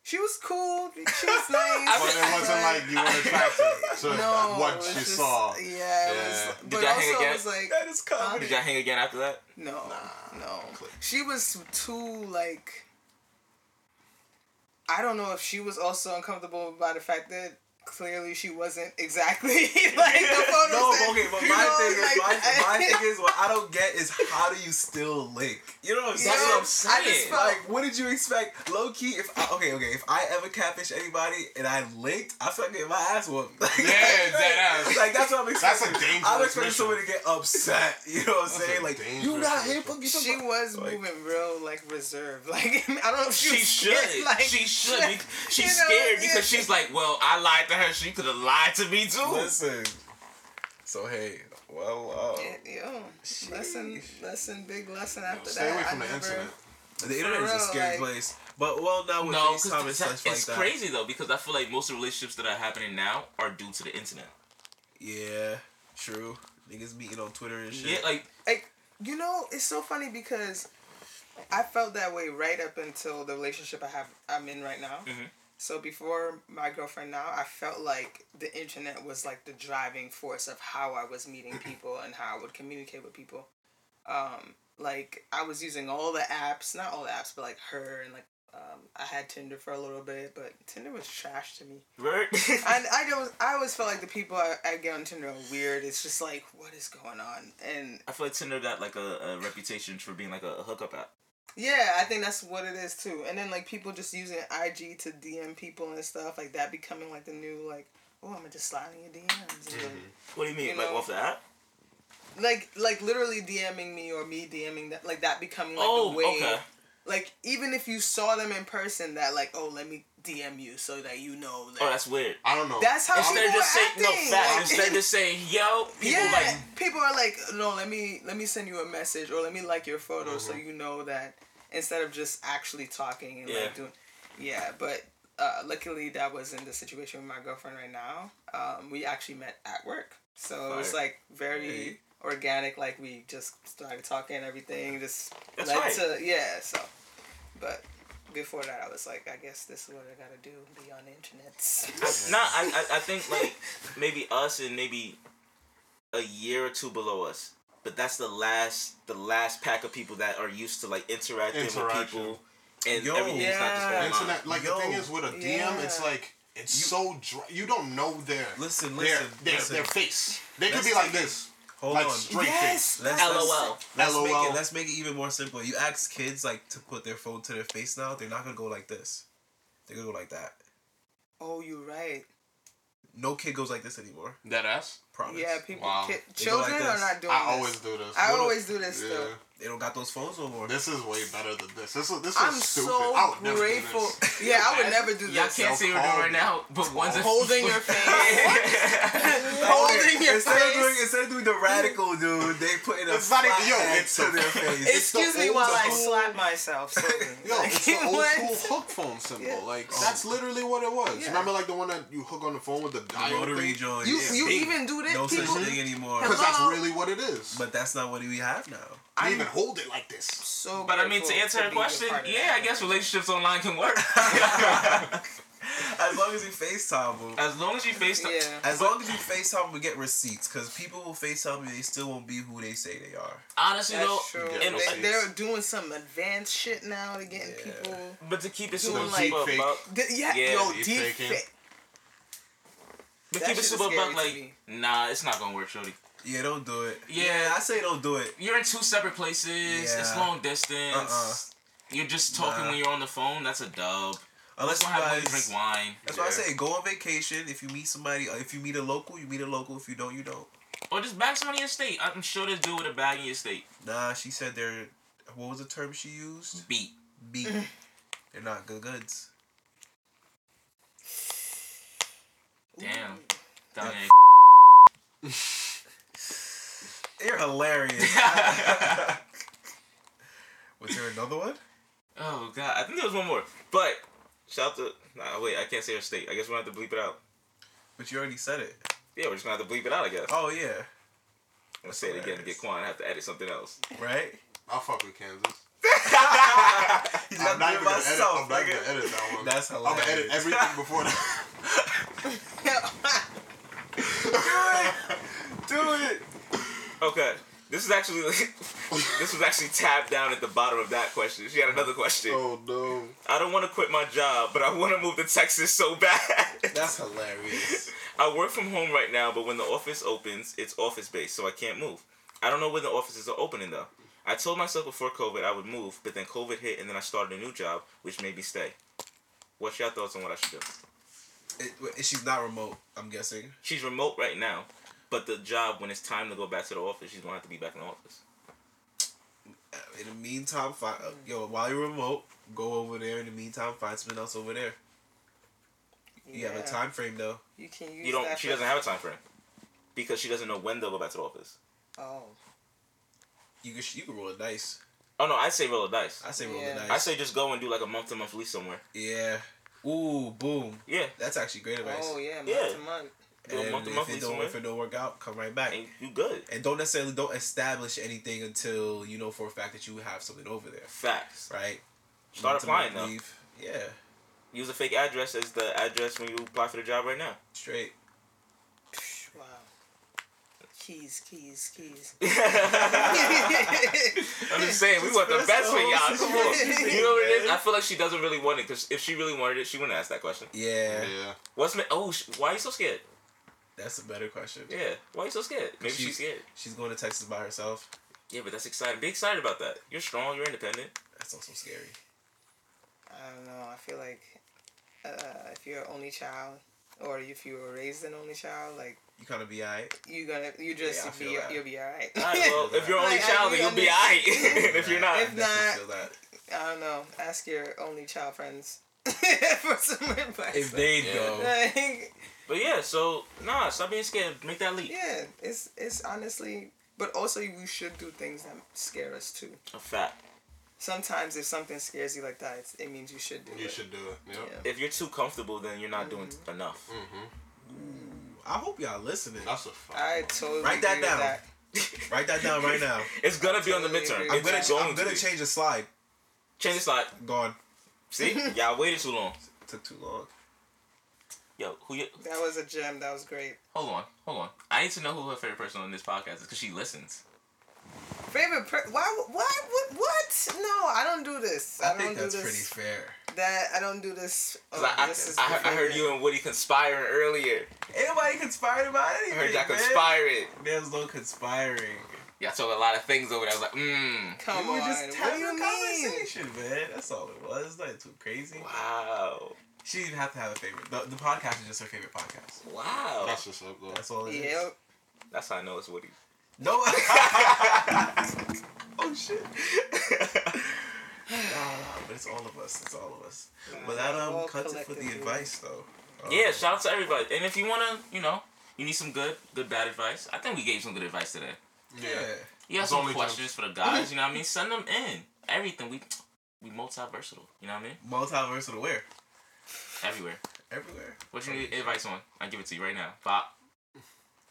she was cool. She was nice. But it wasn't like you were attracted to no, what it was you just- saw. Yeah, it Yeah. was. Did But y'all also, hang it again? was like, that is comedy. Did y'all hang again after that? no, no. She was too like. I don't know if she was also uncomfortable by the fact that clearly she wasn't exactly like the photo. No, said, okay, but my know, thing is, like, my, my thing is, what I don't get is how do you still link? You know what I'm you saying? know, what I'm saying. Felt, Like, what did you expect? Low key, if I, okay, okay, if I ever catfish anybody and I linked, I feel like getting my ass whooped. Like, Yeah, like, dead ass. like that's what I'm expecting. That's a expecting. dangerous I'm expecting mission. someone to get upset. You know what I'm That's saying? Like, you not here, mission. fuck you. she was Like- moving real like reserved. Like I don't know if she, She was should. scared, Like, she should. be- She's you know, scared yeah. because she's like, well, I lied to her. She could have lied to me too. Listen. So hey, well, uh, Yeah, Yo, lesson, lesson, big lesson after Stay that. away I from the never, internet. the internet is a scary like- place. But well, now with No, FaceTime because and it's, such like it's crazy though because I feel like most of the relationships that are happening now are due to the internet. Yeah, true. Niggas meeting on Twitter and shit. Yeah, like Like, you know, it's so funny because I felt that way right up until the relationship I have I'm in right now. Mhm. So before my girlfriend now, I felt like the internet was like the driving force of how I was meeting people and how I would communicate with people. Um, like I was using all the apps, not all the apps, but like her and like um, I had Tinder for a little bit, but Tinder was trash to me. right? I I don't I always felt like the people I, I get on Tinder are weird. It's just like what is going on and I feel like Tinder got like a, a reputation for being like a hookup app. Yeah, I think that's what it is too. And then like people just using IG to DM people and stuff like that becoming like the new like oh I'm gonna just slide in your DMs. And What do you mean? You like know, off the app? Like like literally DMing me or me DMing that like that becoming like oh, the way. okay. Like even if you saw them in person, that like oh let me DM you so that you know that. Oh, that's weird. I don't know. That's how Instead people of just are saying no acting. facts, Like- instead of just saying yo, people yeah, like people are like, no, let me let me send you a message or let me like your photo so Mm-hmm. you know that instead of just actually talking and Yeah. like doing, yeah. But uh, luckily that was in the situation with my girlfriend right now. Um, we actually met at work, so it was like very Hey. organic. Like we just started talking and everything. Just That's led right. to yeah. So, but. Before that, I was like, I guess this is what I gotta do. Be on the internet. I, nah, I, I I think like maybe us and maybe a year or two below us. But that's the last the last pack of people that are used to like interacting with people and Yo. everything's not just Yeah. online. Internet, like Yo. the thing is with a DM, it's like it's so dry. You don't know their Listen, their listen, their, listen. their face. They could Let's be like this, Hold like on. straight Yes. face. Let's, LOL. Let's, let's make LOL. it. Let's make it even more simple. You ask kids like to put their phone to their face now. They're not gonna go like this. They're gonna go like that. oh, you're right. No kid goes like this anymore. That ass. Promise. Yeah, people, Wow. ki- They go like children are not doing I this. always do this. I What a- always do this yeah. stuff. They don't got those phones no more. This is way better than this. This is this is I'm stupid. so I would never do grateful. this. Yeah, I would never do this. Y'all can't see what we're doing right now, but one's a Holding your face. Holding your instead Of doing, face. instead of doing the radical dude, they put in a It's not even- yo, hand it's to the- their face. Excuse the me old while I slap myself. slowly. Yo, it's the old school hook phone symbol. Yeah. Like Oh. that's literally what it was. Yeah. Remember, like the one that you hook on the phone with the The dial rotary thing? joint. You yeah, you even do this? no People, such thing anymore. Because that's really what it is. But that's not what we have now. You I'm even hold it like this. so. But I mean, to answer her be question, yeah, that. I guess relationships online can work. As long as you FaceTime them. as long as you face the, Yeah. As long as you FaceTime them, we get receipts. Because people will FaceTime you, they still won't be who they say they are. honestly though, That's true. and, they, they're doing some advanced shit now. They're getting Yeah. people. but to keep it Doing super like- super Deep buck, The, yeah, Yeah, yo, deep deep fake. to That keep it shit super scary buck, like me. nah, it's not gonna work, shorty. Yeah, don't do it. Yeah. I say don't do it. You're in two separate places. It's long distance. Uh-uh. You're just talking Nah. when you're on the phone. That's a dub. Unless you have to guys. drink wine. That's why I say go on vacation. If you meet somebody, uh, if you meet a local, you meet a local. If you don't, you don't. Or just bag someone in your state. I'm sure there's dude with a bag in your state. Nah, she said they're. What was the term she used? Beat. Beat. they're not good goods. Damn. Down there. You're hilarious. Was there another one? oh god, I think there was one more. But shout out to nah wait, I can't say her state. I guess we're gonna have to bleep it out. But you already said it. Yeah, we're just gonna have to bleep it out, I guess. Oh yeah. I'm gonna say it again to get Quan. I have to edit something else. Right? I'll fuck with Kansas. He's I'm not even gonna edit. I'm not gonna edit that one. That's hilarious. I'm gonna edit everything before that. Do it. Do it. Okay. This is actually this was actually tabbed down at the bottom of that question. She had another question. oh no. I don't want to quit my job, but I want to move to Texas so bad. That's hilarious. I work from home right now, but when the office opens, it's office based, so I can't move. I don't know when the offices are opening though. I told myself before COVID I would move, but then COVID hit and then I started a new job, which made me stay. What's your thoughts on what I should do? It, she's not remote, I'm guessing. She's remote right now, but the job when it's time to go back to the office, she's gonna have to be back in the office. In the meantime, find, uh, yo, while you're remote, go over there. In the meantime, find something else over there. You have a time frame though. You can use You don't. that She doesn't have a time frame because she doesn't know when they'll go back to the office. Oh. You can you can roll a dice. Oh no, I say roll a dice. I say roll Yeah. a dice. I say just go and do like a month to month lease somewhere. yeah. Ooh, boom. Yeah, That's actually great advice. Oh yeah, month Yeah. to month. Do And month if it don't if it don't work out, come right back. and you good. And don't necessarily don't establish anything until you know for a fact that you have something over there, Facts. right? Start Month applying month though. leave. Yeah, Use a fake address as the address when you apply for the job right now. straight. Wow. Keys, keys, keys. I'm just saying, we want the best for y'all. Come on. You know what it is? man. I feel like she doesn't really want it because if she really wanted it, she wouldn't ask that question. Yeah, Yeah. What's ma- oh? Why are you so scared? That's a better question. Yeah. Why are you so scared? Maybe She- she's scared. She's going to Texas by herself. Yeah, but that's exciting. Be excited about that. You're strong. You're independent. That's also scary. I don't know. I feel like uh, if you're an only child, or if you were raised an only child, like You kind of be alright. you gonna you just Yeah, I be feel you'll be alright. All right, well, if you're only Like, child, then you'll be understand. alright. if you're not, If I not- feel that. I don't know. Ask your only child friends for some advice. If they Yeah. go, like, but yeah. So nah, stop being scared. Make that leap. yeah, it's it's honestly, but also we should do things that scare us too. A fact. Sometimes if something scares you like that, it's, it means you should do You it. You should do it. Yep. Yeah. If you're too comfortable, then you're not doing Mm-hmm. enough. Mm-hmm. I hope y'all listening. That's a fact. I totally Write that agree down. that. Write that down right now. It's gonna be on the midterm. I'm gonna going I'm gonna to change the slide. Change the slide. Gone. See, y'all waited too long. Took too long. Yo, who you? That was a gem. That was great. Hold on, hold on. I need to know who her favorite person on this podcast is because she listens. Favorite? Per- why? Why? What? What? No, I don't do this. I, I, don't think do that's this. pretty fair. That I don't do this. Oh, 'Cause oh, I, I, this is I, heard- I heard you and Woody conspiring earlier. Anybody nobody conspired about I anything. heard y'all man. conspiring. There's no conspiring. Y'all talk a lot of things over there. I was like, mmm. Come we were on. just what having do you a mean? conversation, man. That's all it was. It's nothing too crazy. Wow. She didn't have to have a favorite. The, the podcast is just her favorite podcast. Wow. That's what's up, though. That's all it is. Yep. That's how I know it's Woody. No. oh shit. Nah, nah, but it's all of us. It's all of us. But that um cuts it for the advice though. Um, yeah, shout out to everybody. And if you wanna, you know, you need some good, good bad advice. I think we gave some good advice today. Yeah. You have some only questions for the guys. You know what I mean? Send them in. Everything we, we multi versatile. You know what I mean? Multiversal where? Everywhere. Everywhere. What you need advice on? I give it to you right now. Pop.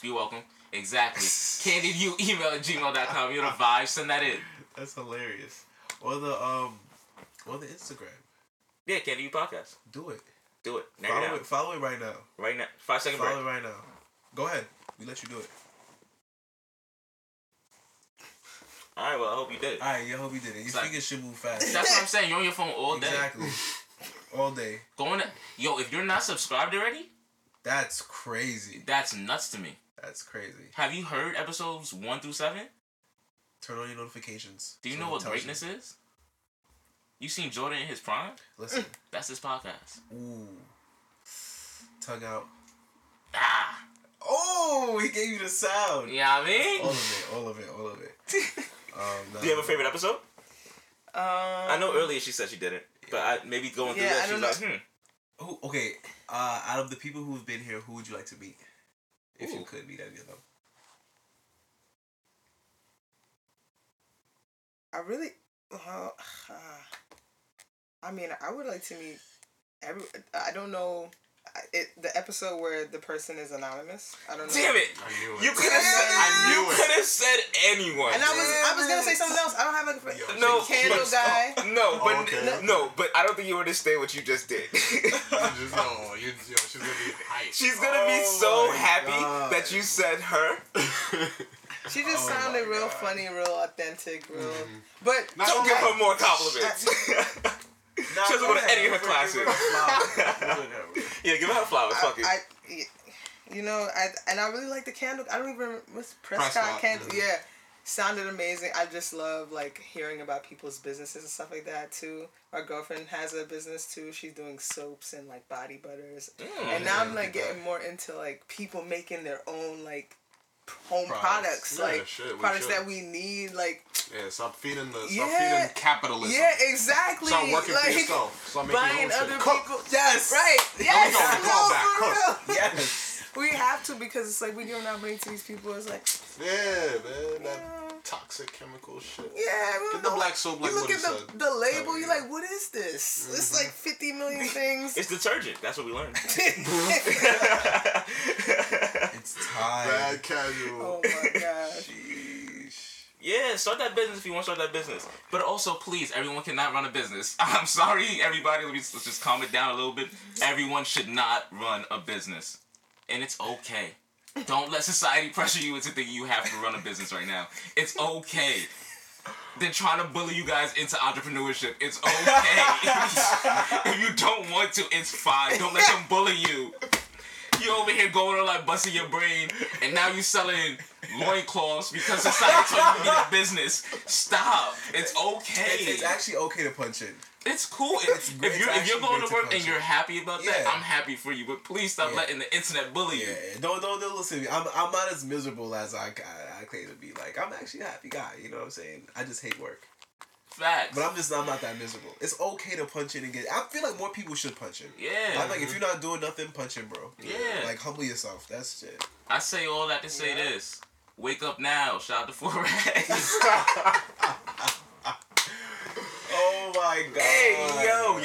You're welcome. Exactly. Candied you email at gmail.com. You're the vibe. Send that in. That's hilarious. Or the um or the Instagram. Yeah, Candy You Podcast. Do it. Do it. Right Follow it follow it right now. Right now. Five second Follow break. it right now. Go ahead. We let you do it. Alright, well, I hope you did. it. Alright, yeah, I hope you did it. Your It's like- fingers should move fast. That's what I'm saying. You're on your phone all day. exactly. All day. Going to, yo, if you're not subscribed already, That's crazy. that's nuts to me. That's crazy. Have you heard episodes one through seven? Turn on your notifications. Do you so know what tells greatness is? You seen Jordan in his prime? Listen. That's his podcast. Ooh. Tongue out. Ah, Oh, he gave you the sound. you know I mean? All of it, all of it, all of it. Um, no, Do you have a favorite episode? Um, I know earlier she said she didn't, but I, maybe going through Yeah, that, I she like, hmm. Who, okay, uh, out of the people who've been here, who would you like to meet? If you could meet any of them. I really, well, I mean, I would like to meet every. I don't know, I- it the episode where the person is anonymous. I don't know. Damn it! I knew it. You could have said. I knew you could have said anyone. And I was I was gonna say something else. I don't have a Yo, No, candle but- guy. No, oh, but Oh, okay. no, but I don't think you understand what you just did. You just no, you, yo, she's gonna be hyped. She's gonna be Oh so happy God. that you said her. She just oh sounded real funny, real authentic, real. Mm-hmm. But Don't only give that, her more compliments. Nah, She doesn't go go to ahead. any of her Give her classes. yeah, give her flowers. Fuck it. I, you know, I and I really like the candle. I don't even what's Prescott, Prescott, candle. Yeah, sounded amazing. I just love like hearing about people's businesses and stuff like that too. My girlfriend has a business too. She's doing soaps and like body butters. Mm. and now I'm like yeah. getting more into like people making their own like home Products. products, Yeah, like shit, products should. that we need, like Yeah, stop feeding the stop Yeah. feeding capitalism. yeah, exactly. Stop working like, for yourself. Stop making Buying other shit. Cook. people. Yes. Right. Yes. no, for real. Yes. We have to because it's like we give our money to these people. It's like, Yeah, man. That toxic chemical shit. yeah. we Get don't the black soap like you look at the, the label, Oh, you're yeah. like, what is this? It's like mm-hmm. 50 million things. It's detergent. That's what we learned. It's time. Bad casual. oh my gosh. Sheesh. yeah, start that business if you want to start that business. But also, please, everyone cannot run a business. I'm sorry, everybody. Let me let's just calm it down a little bit. Everyone should not run a business, and it's okay. Don't let society pressure you into thinking you have to run a business right now. It's okay. Then trying to bully you guys into entrepreneurship. It's okay. if you don't want to, it's fine. Don't let them bully you. You over here going on like busting your brain, and now you selling loincloths because society told you to need a business. Stop. It's okay. It's, it's actually okay to punch in. It's cool. It's If, if you're if you're going to to work punch and you're happy about that, Yeah. I'm happy for you. But please stop Yeah. letting the internet bully you. Yeah, don't don't don't listen to me. I'm I'm not as miserable as I, I I claim to be. Like I'm actually a happy guy. You know what I'm saying? I just hate work. Facts. But I'm just I'm not that miserable. It's okay to punch in and get. I feel like more people should punch in. yeah. I'm like if you're not doing nothing, punch in, bro. Yeah. Like humble yourself. That's it. I say all that to say this. Wake up now. Shout out to Forex. Oh my god. hey, yo.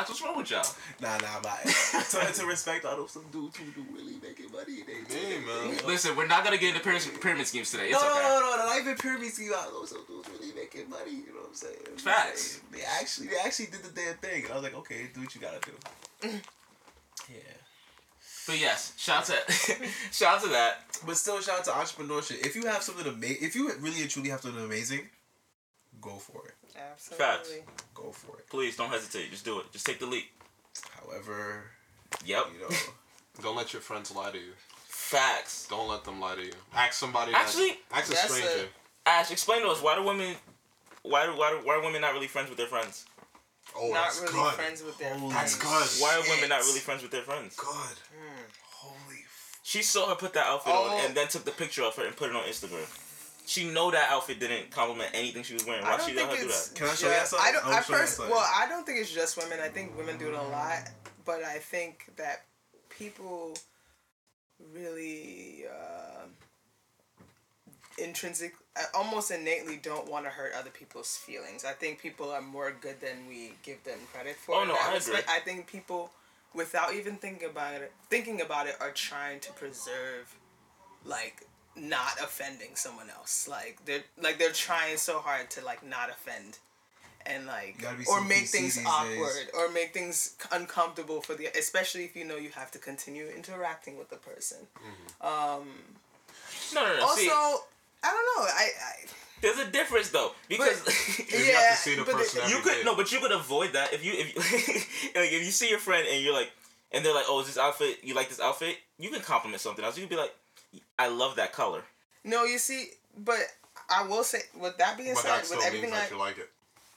Relax. What's wrong with y'all? Nah, nah, I'm not. to, respect all those some dudes who do really making money. They do. Man. Listen, we're not gonna get into pyramid, pyramid schemes today. It's No, okay. no, no, no, not even pyramid scheme. I know some dudes really making money. You know what I'm saying? Facts. They actually, they actually did the damn thing, and I was like, okay, do what you gotta do. yeah. But yes, shout out to shout out to that. But still, shout out to entrepreneurship. If you have something amazing, if you really and truly have something amazing, go for it. Absolutely. Go for it. Please don't hesitate. Just do it. Just take the leap. However, Yep. you know, Don't let your friends lie to you. Facts. Don't let them lie to you. Ask somebody. that- Actually, ask a that's stranger. Ash, explain to us why do women, why do why do, why are women not really friends with their friends? oh, Not that's really good. friends with their Holy That's good. Why are women not really friends with their friends? good. Hmm. Holy. F- She saw her put that outfit Oh. on and then took the picture of her and put it on Instagram. She know that outfit didn't compliment anything she was wearing. I Why don't she let think her do it's. that? Can I show you just- something? I don't. I'll I show you first, well, I don't think it's just women. I think women do it a lot, but I think that people really uh, intrinsic, uh, almost innately, don't want to hurt other people's feelings. I think people are more good than we give them credit for. Oh, no, that I respect. agree. I think people, without even thinking about it, thinking about it, are trying to preserve, like not offending someone else. Like they're like they're trying so hard to like not offend. And like, You gotta be or CPC make things awkward, days. or make things uncomfortable for the, especially if you know you have to continue interacting with the person. Um, No, no, no. also, See, I don't know. I, I there's a difference though because You Yeah, have to see the but the- you could day. no, but you could avoid that if you if you like if you see your friend and you're like and they're like, oh, is this outfit? You like this outfit? You can compliment something else. You can be like, I love that color. no, you see, but I will say, with that being But said, that still with means everything that I, you like it.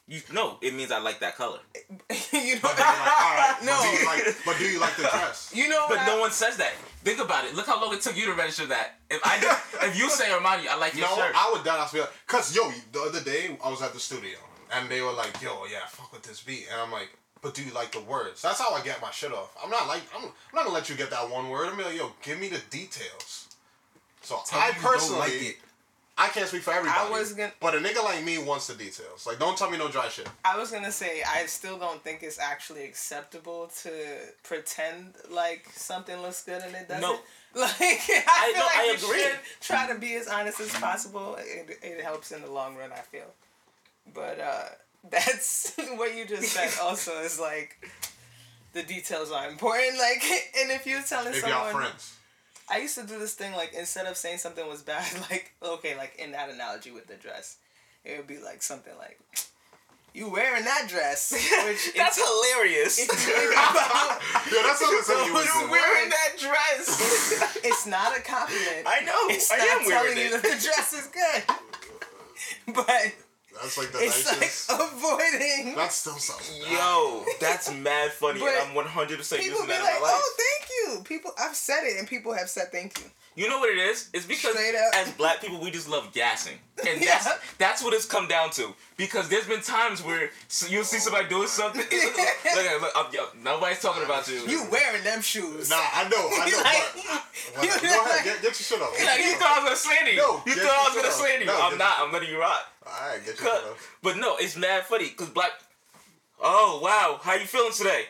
You no, it means I like that color. you know, But then you're like, all right, No. But do you like? But do you like the dress? you know, But what no I- one says that. Think about it. Look how long it took you to register that. If I did, if you say Armani, I like your No, shirt. I would dead ass be like, cause yo, the other day I was at the studio and they were like, yo, yeah, fuck with this beat, and I'm like, but do you like the words? That's how I get my shit off. I'm not like, I'm, I'm not gonna let you get that one word. I'm like, yo, give me the details. So Tell I me you don't personally, like it. I can't speak for everybody. was gonna- But a nigga like me wants the details. Like, don't tell me no dry shit. I was gonna say I still don't think it's actually acceptable to pretend like something looks good and it doesn't. No. Like I, feel no, like I you agree. should try to be as honest as possible. It, it helps in the long run, I feel. But uh that's what you just said. Also, is like the details are important. Like, and if you're telling If y'all someone, friends. I used to do this thing like instead of saying something was bad, like okay, like in that analogy with the dress, it would be like something like, "You wearing that dress?" Which That's it's, hilarious. it's really about- Yeah, that's not something you would You're wearing that dress. it's not a compliment. I know. It's I not am wearing telling you it. that the dress is good. But That's like the it's nicest. like avoiding. that still sounds bad. Yo, that's mad funny, and I'm 100 percent People using that like, in my oh, life. "Oh, thank you." People, I've said it, and people have said thank you. You know what it is? It's because as black people, we just love gassing, and Yeah. that's that's what it's come down to. Because there's been times where you'll see somebody doing something. look, look, look, I'm- yo, nobody's talking about you. You wearing them shoes? Nah, I know, I know. like, but, you whatever. Go ahead, get, get your shit off. Like, you thought I was gonna slander you. No, you get thought I was gonna shit slander you. No, I'm get not. I'm letting you rock. Alright, get your shit Cut. up. But no, it's mad funny because black. Oh wow, how you feeling today?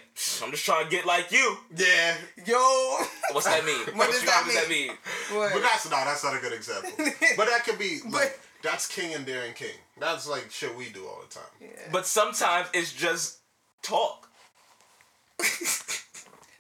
I'm just trying to get like you. Yeah. yo. What's that mean? What does you- that what does that mean? What? But that's not that's not a good example. But that could be like But- that's king and daring king. That's like shit we do all the time. But sometimes it's just talk.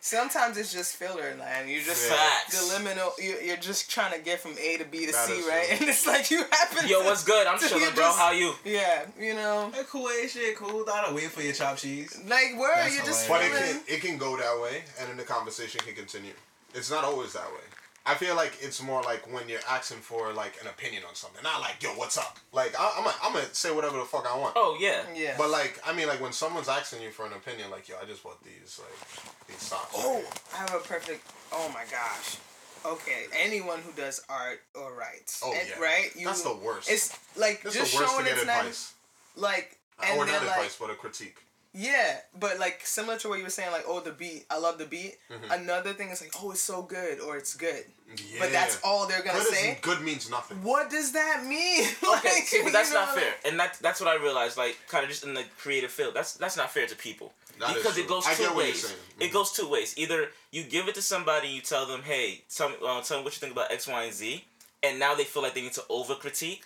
Sometimes it's just filler, man. You're just like, the liminal. You, you're just trying to get from A to B to That C, right? true. And it's like you happen. Yo, to, what's good? I'm to- chilling, you bro. just- How you? Yeah, you know, Hey, cool ain't shit, cool. I don't wait for your chopped cheese. like where That's you just But it can it can go that way and then the conversation can continue. It's not always that way. I feel like it's more like when you're asking for like an opinion on something. Not like, yo, what's up? Like I, I'm gonna I'm gonna say whatever the fuck I want. Oh yeah. Yeah. But like I mean like when someone's asking you for an opinion, like yo, I just bought these like these socks. oh, I have a perfect. Oh my gosh. Okay, anyone who does art or writes, Oh, and- yeah. right? You, That's the worst. It's like That's just the worst showing to get it's not advice. like and or then not like advice, but a critique. Yeah, but like similar to what you were saying, like oh the beat, I love the beat. Mm-hmm. Another thing is like oh it's so good or it's good, Yeah. but that's all they're gonna Good, is- say. good means nothing. What does that mean? Okay, Like, see, but that's not fair, and that's that's what I realized. Like, kind of just in the creative field, that's that's not fair to people That is because true. it goes I two get what you're ways. saying. It goes two ways. Either you give it to somebody, and you tell them, "Hey, tell me, uh, tell me what you think about X, Y, and Z," and now they feel like they need to over critique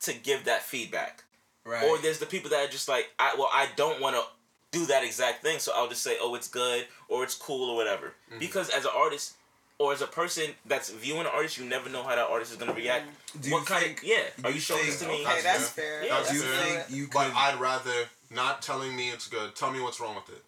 to give that feedback. Right. Or there's the people that are just like, I well, I don't want to do that exact thing, so I'll just say, oh, it's good or it's cool or whatever. Mm-hmm. Because as an artist or as a person that's viewing an artist, you never know how that artist is gonna react. Do you what kind think- of yeah? do Are you you showing this to me? Okay, That's that's fair. fair. Yeah, that's Do you fair. think you But? I'd rather not telling me it's good. Tell me what's wrong with it.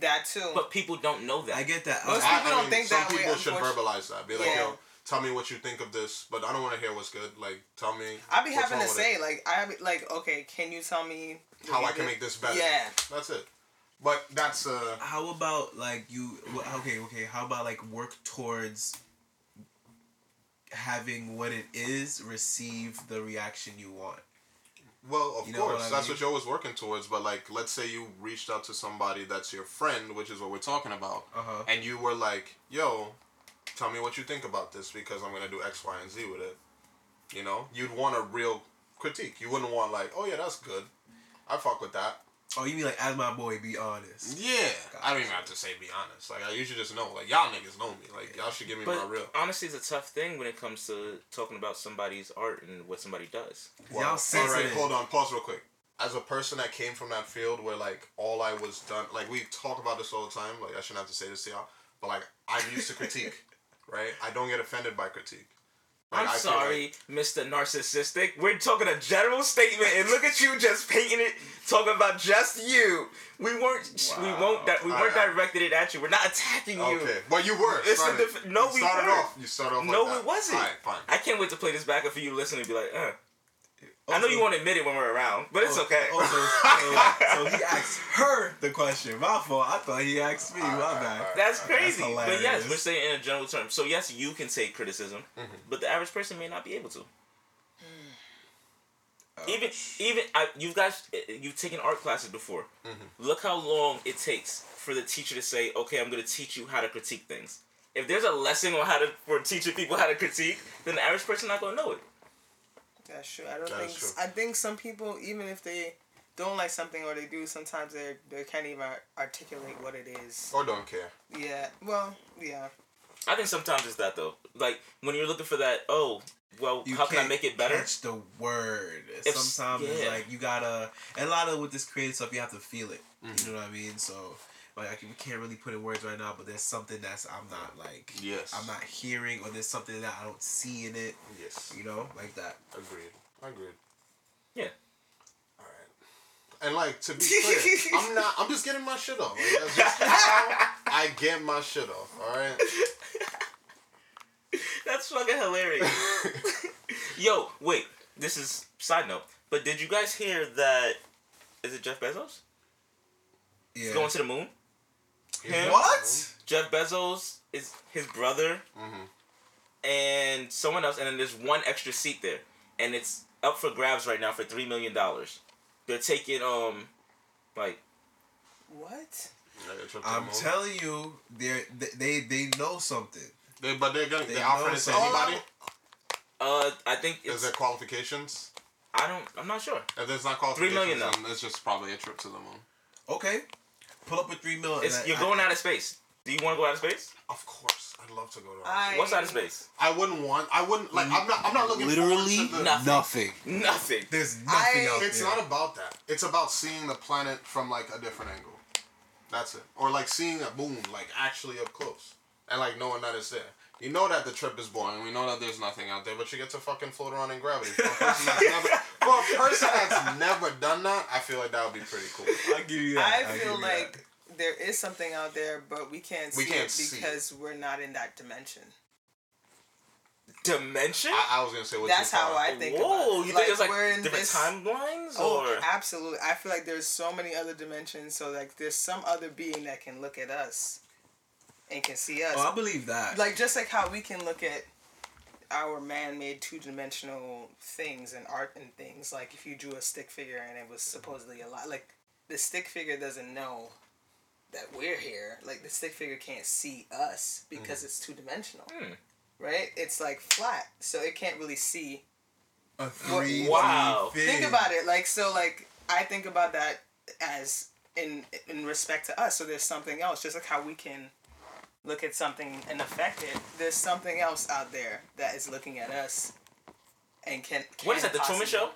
that too. But people don't know that. I get that. Most I- people don't think some that way, people should verbalize that. Be like, Yeah. yo, tell me what you think of this, but I don't want to hear what's good. Like, tell me. I'd be what's having wrong to say it. like I be like okay, can you tell me how I can did? make this better. Yeah. That's it. But that's uh. how about like you? Okay, okay. How about like work towards having what it is receive the reaction you want? Well, of You know course, I that's mean? what you're always working towards. But like, let's say you reached out to somebody that's your friend, which is what we're talking about, Uh huh. and you were like, "Yo, tell me what you think about this because I'm gonna do X, Y, and Z with it." You know, you'd want a real critique. You wouldn't want like, "Oh yeah, that's good. I fuck with that." Oh, you mean like as my boy, be honest. Yeah, I don't even have to say be honest. Like I usually just know. Like y'all niggas know me. Like y'all should give me but my real. honestly, it's a tough thing when it comes to talking about somebody's art and what somebody does. Y'all all right, sensitive. hold on, pause real quick. As a person that came from that field where like all I was done, like we talk about this all the time. Like I shouldn't have to say this to y'all, but like I'm used to critique, right? I don't get offended by critique. Like, I'm I sorry, Mr. Narcissistic. We're talking a general statement, and look at you just painting it, talking about just you. We weren't, we Wow. won't, that we weren't Alright. directed it at you. We're not attacking Like, you. okay, well you were. It's a no, you we started weren't. off. You started off. No, that. it wasn't. Fine. I can't wait to play this back and for you listening and be like, uh. I know you won't admit it when we're around, but it's Oh, okay. oh, so, so, so he asked her the question. My fault. I thought he asked me. My Alright, bad. alright. That's That's crazy. but yes, we're saying in a general term. So yes, you can take criticism, Mm-hmm. but the average person may not be able to. Oh. Even even I, you guys, eh, you've taken art classes before. Mm-hmm. Look how long it takes for the teacher to say, "Okay, I'm going to teach you how to critique things." If there's a lesson on how to for teaching people how to critique, then the average person not going to know it. That's true. I don't That think. true. I think some people, even if they don't like something or they do, sometimes they they can't even articulate what it is. Or don't care. Yeah. Well. Yeah. I think sometimes it's that though. Like when you're looking for that, oh, well, You how can I make it better? Catch the word. If- Sometimes it's like you gotta, and a lot of with this creative stuff, you have to feel it. Mm-hmm. You know what I mean? So, like, I can, we can't really put in words right now, but there's something that's I'm not like, Yes. I'm not hearing, or there's something that I don't see in it. Yes. You know, like that. Agreed. Agreed. Yeah. All right. And like to be clear, I'm not. I'm just getting my shit off. Like, that's just how I get my shit off. All right. That's fucking hilarious. Yo, wait. This is side note. But did you guys hear that? Is it Jeff Bezos? Yeah. He's going to the moon. Him? what? Jeff Bezos is his brother, Mhm. and someone else, and then there's one extra seat there, and it's up for grabs right now for three million dollars. They're taking um, like What? Yeah, they took the I'm moon. telling you, they they they know something. They, but they're gonna. They They offering know it to something. anybody. uh, I think Is there qualifications? I don't I'm not sure. If there's not Three qualifications, million, though. then it's just probably a trip to the moon. Okay, pull up with three mil. It's I- you're I- going out of space. Do you want to go out of space? Of course, I'd love to go to. I- I, What's out of space? I wouldn't want. I wouldn't like. I'm not. I'm not looking Literally to the, Nothing. nothing. Nothing. There's nothing I- out It's there. not about that. It's about seeing the planet from like a different angle. That's it. Or like seeing a moon like actually up close and like knowing that it's there. You know that the trip is boring. We know that there's nothing out there, but you get to fucking float around in gravity. For a person that's never, for a person that's never done that, I feel like that would be pretty cool. I'll give you that. I I'll feel give you that. like there is something out there, but we can't see We can't it see because we're not in that dimension. Dimension? I, I was gonna say what That's how. I think Whoa, about it. you think Like, there's like we're in different this- timelines Oh, or absolutely. I feel like there's so many other dimensions. So like, there's some other being that can look at us and can see us. Oh, I believe that. like just like how we can look at our man-made two-dimensional things and art and things. Like if you drew a stick figure and it was supposedly a lot, like the stick figure doesn't know that we're here. Like the stick figure can't see us because it's two-dimensional. Hmm. Right? It's like flat, so it can't really see a three. Wow. think about it like so like i think about that as in in respect to us so there's something else just like how we can look at something and affect it there's something else out there that is looking at us and can, can what is that? The Truman Show?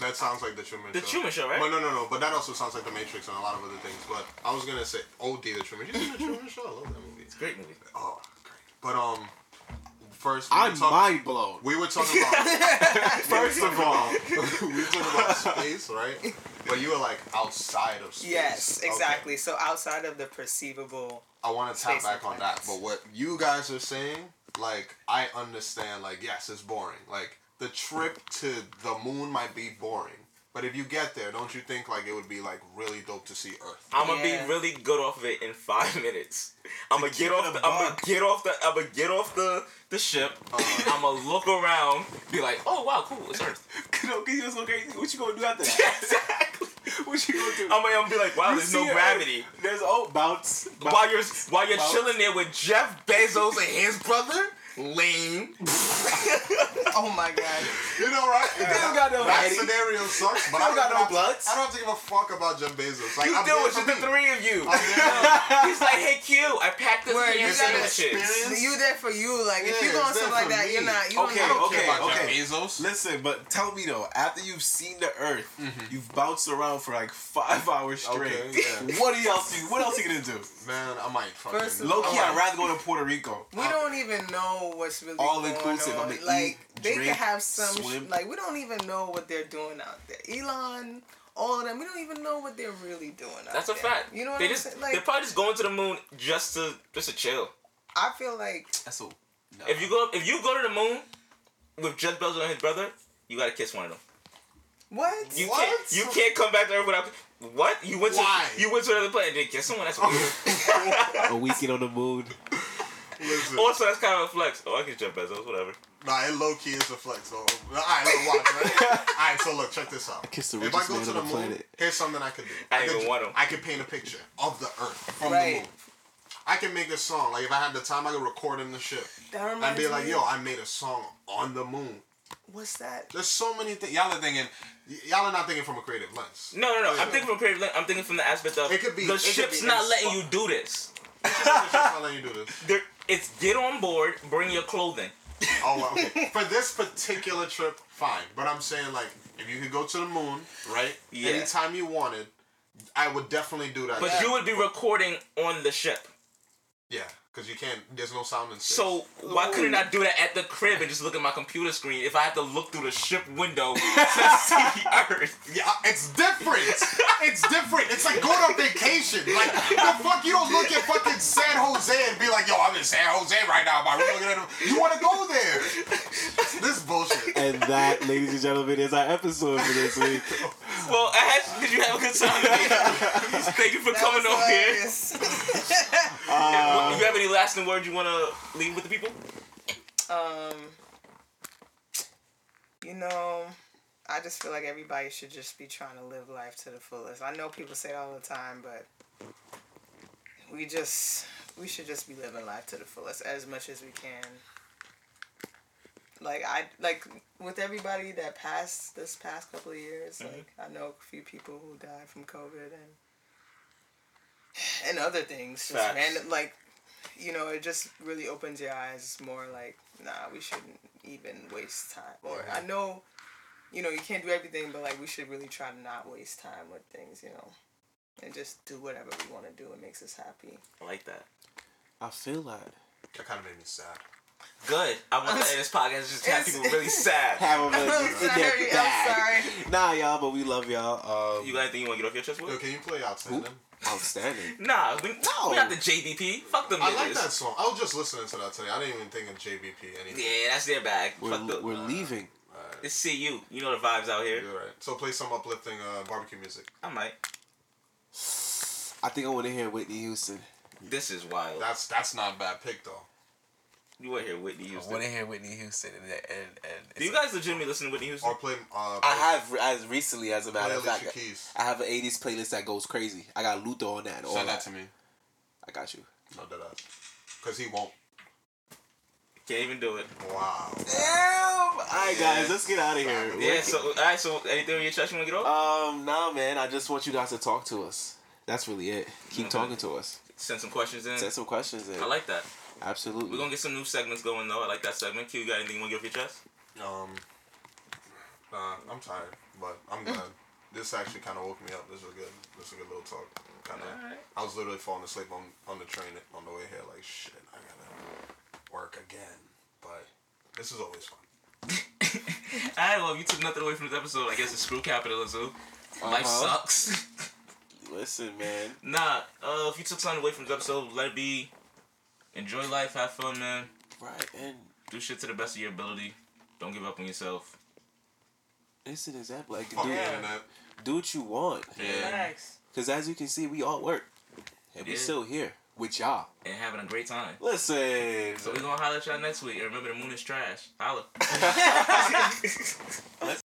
That sounds like the Truman The Show. Truman Show, right? But no, no, no. But that also sounds like the Matrix and a lot of other things. But I was gonna say OD the Truman. You seen the Truman Show? I love that movie. It's great movie. Oh, great. But um, first we I'm were talking- mind blown. We were talking about first of all, we were talking about space, right? But you were like outside of space. yes Okay. exactly so outside of the perceivable I want to tap back and on that. But what you guys are saying, like, I understand. Like, yes, it's boring. Like, the trip to the moon might be boring. But if you get there, don't you think like it would be like really dope to see Earth? I'm gonna Yeah. be really good off of it in five minutes. I'm gonna get off. The, I'm gonna get off the. I'm gonna get off the the ship. Uh-huh. I'm gonna look around, be like, oh wow, cool, it's Earth. No, cause you're so crazy. What you gonna do after that? exactly. what you gonna do? I'm gonna, I'm gonna be like, wow, You there's see no it, gravity. There's oh bounce. bounce. While you're while you're Bounce. chilling there with Jeff Bezos and his brother, lame. oh my god You know, right? You don't got no that daddy. scenario sucks, but You I don't got no have to- bloods. I don't have to give a fuck about Jeff Bezos. Like, You I'm do there it, for just the three of you. He's like, hey Q, I packed this Word, ham you gotta experience- you there for you like if Yeah, you going it's there something like for that me. you're not you Okay, don't don't okay, care about okay. Jeff Bezos. Listen, but tell me though, after you've seen the Earth, Mm-hmm. you've bounced around for like five hours straight. Okay, yeah. What else? You, what else you gonna do? Man, I might fucking. Low key. I'd rather go to Puerto Rico. We don't even know what's really All going inclusive. on. I'ma eat, like they drink, could have some sh- swim. like we don't even know what they're doing out there. Elon, all of them, we don't even know what they're really doing out That's a there. fact. You know what they I'm just saying? they're probably just going to the moon just to just to chill. I feel like That's so. No. If you go if you go to the moon with Jeff Bezos and his brother, you gotta kiss one of them. what? You What? can't you can't come back to Earth without what? You went Why? to you went to another planet and didn't kiss someone. That's weird. A weekend on the moon. Listen, also, that's kind of a flex. Oh, I kiss Jeff Bezos, whatever. nah, it low key is a flex. So, all right, look, watch. Right? all right, so look, check this out. Kiss the If I go to the the moon, planet. here's something I could do. I could, even want 'em. I could paint a picture of the Earth from Right. the moon. I can make a song. Like if I had the time, I could record in the ship That and reminds be like, me. "Yo, I made a song on the moon." What's that? There's so many things. Y'all are thinking. Y'all are not thinking from a creative lens. No, no, no. Yeah. I'm thinking from a creative. link- I'm thinking from the aspect of It could be- the ship's be not letting you do this. It's just not letting you do this. There, it's get on board, bring your clothing. Oh, okay. For this particular trip, fine. But I'm saying like, if you could go to the moon, right? Yeah. Anytime you wanted, I would definitely do that. But yeah. you would be recording on the ship. Yeah, because you can't. There's no sound in space. So why couldn't I do that at the crib and just look at my computer screen if I have to look through the ship window to see Earth? Yeah, it's different. it's different. It's like going on vacation. Like the fuck, you don't look at fucking San Jose and be like, "Yo, I'm in San Jose right now." My room looking at him. You want to go there? This bullshit. And that, ladies and gentlemen, is our episode for this week. Well, I had, did you have a good time? Thank you for That coming was over here. hilarious. Uh, you have any lasting words you want to leave with the people? Um, you know, I just feel like everybody should just be trying to live life to the fullest. I know people say it all the time, but we just we should just be living life to the fullest as much as we can. Like I like with everybody that passed this past couple of years, like I know a few people who died from COVID and and other things. Just Facts. random like you know, it just really opens your eyes more like, nah, we shouldn't even waste time. Or I know, you know, you can't do everything, but like we should really try to not waste time with things, you know, and just do whatever we want to do. It makes us happy. I like that. I feel that. That kind of made me sad. Good. I want to end this podcast just have people really sad. Have them in, I'm sorry. I'm sorry. Nah, y'all, but we love y'all. Um, You got anything you want to get off your chest with? Yo, with? can you play outstanding? Outstanding. Nah, we, No. we not the JBP. Fuck them I niggas. like that song. I was just listening to that today. I didn't even think of JBP anything. Yeah, that's their bag. We're, Fuck the, we're leaving. Alright, It's CU. You know the vibes out here. You're right. So play some uplifting uh, barbecue music. I might. I think I want to hear Whitney Houston. This is wild. That's that's not a bad pick though. You want to hear Whitney Houston? I Houston? want to hear Whitney Houston, and and, and Do you guys legitimately listen to Whitney Houston? Or play. Uh, I have as recently, as a matter of Alicia fact, Keys. I have an '80s playlist that goes crazy. I got Luther on that. And all Send that. that to me. I got you. No, that ass. Cause he won't. Can't even do it. Wow. Damn! All right, guys, let's get out of here. Yeah. So, all right. So, anything on your chest you want to get off? Um, nah, man. I just want you guys to talk to us. That's really it. Keep Okay. talking to us. Send some questions in. Send some questions in. I like that. Absolutely. We're gonna get some new segments going though. I like that segment. Q, you got anything you want to get off your chest? Um. Nah, I'm tired, but I'm glad. this actually kind of woke me up. This was good. This was a good little talk. Kind of. Alright. I was literally falling asleep on on the train on the way here. Like shit, I gotta work again. But this is always fun. Alright, well, you took nothing away from this episode, I guess it's screw capitalism. Life Uh-huh. sucks. Listen, man. nah, uh, if you took something away from this episode, let it be. Enjoy life, have fun, man. Right, and Do shit to the best of your ability. Don't give up on yourself. It's an example. like Fuck do, Yeah. internet. do what you want? Yeah. Because as you can see, we all work, and we Yeah. still here with y'all. And having a great time. Listen. So we're gonna holler at y'all next week. And remember, the moon is trash. Holla.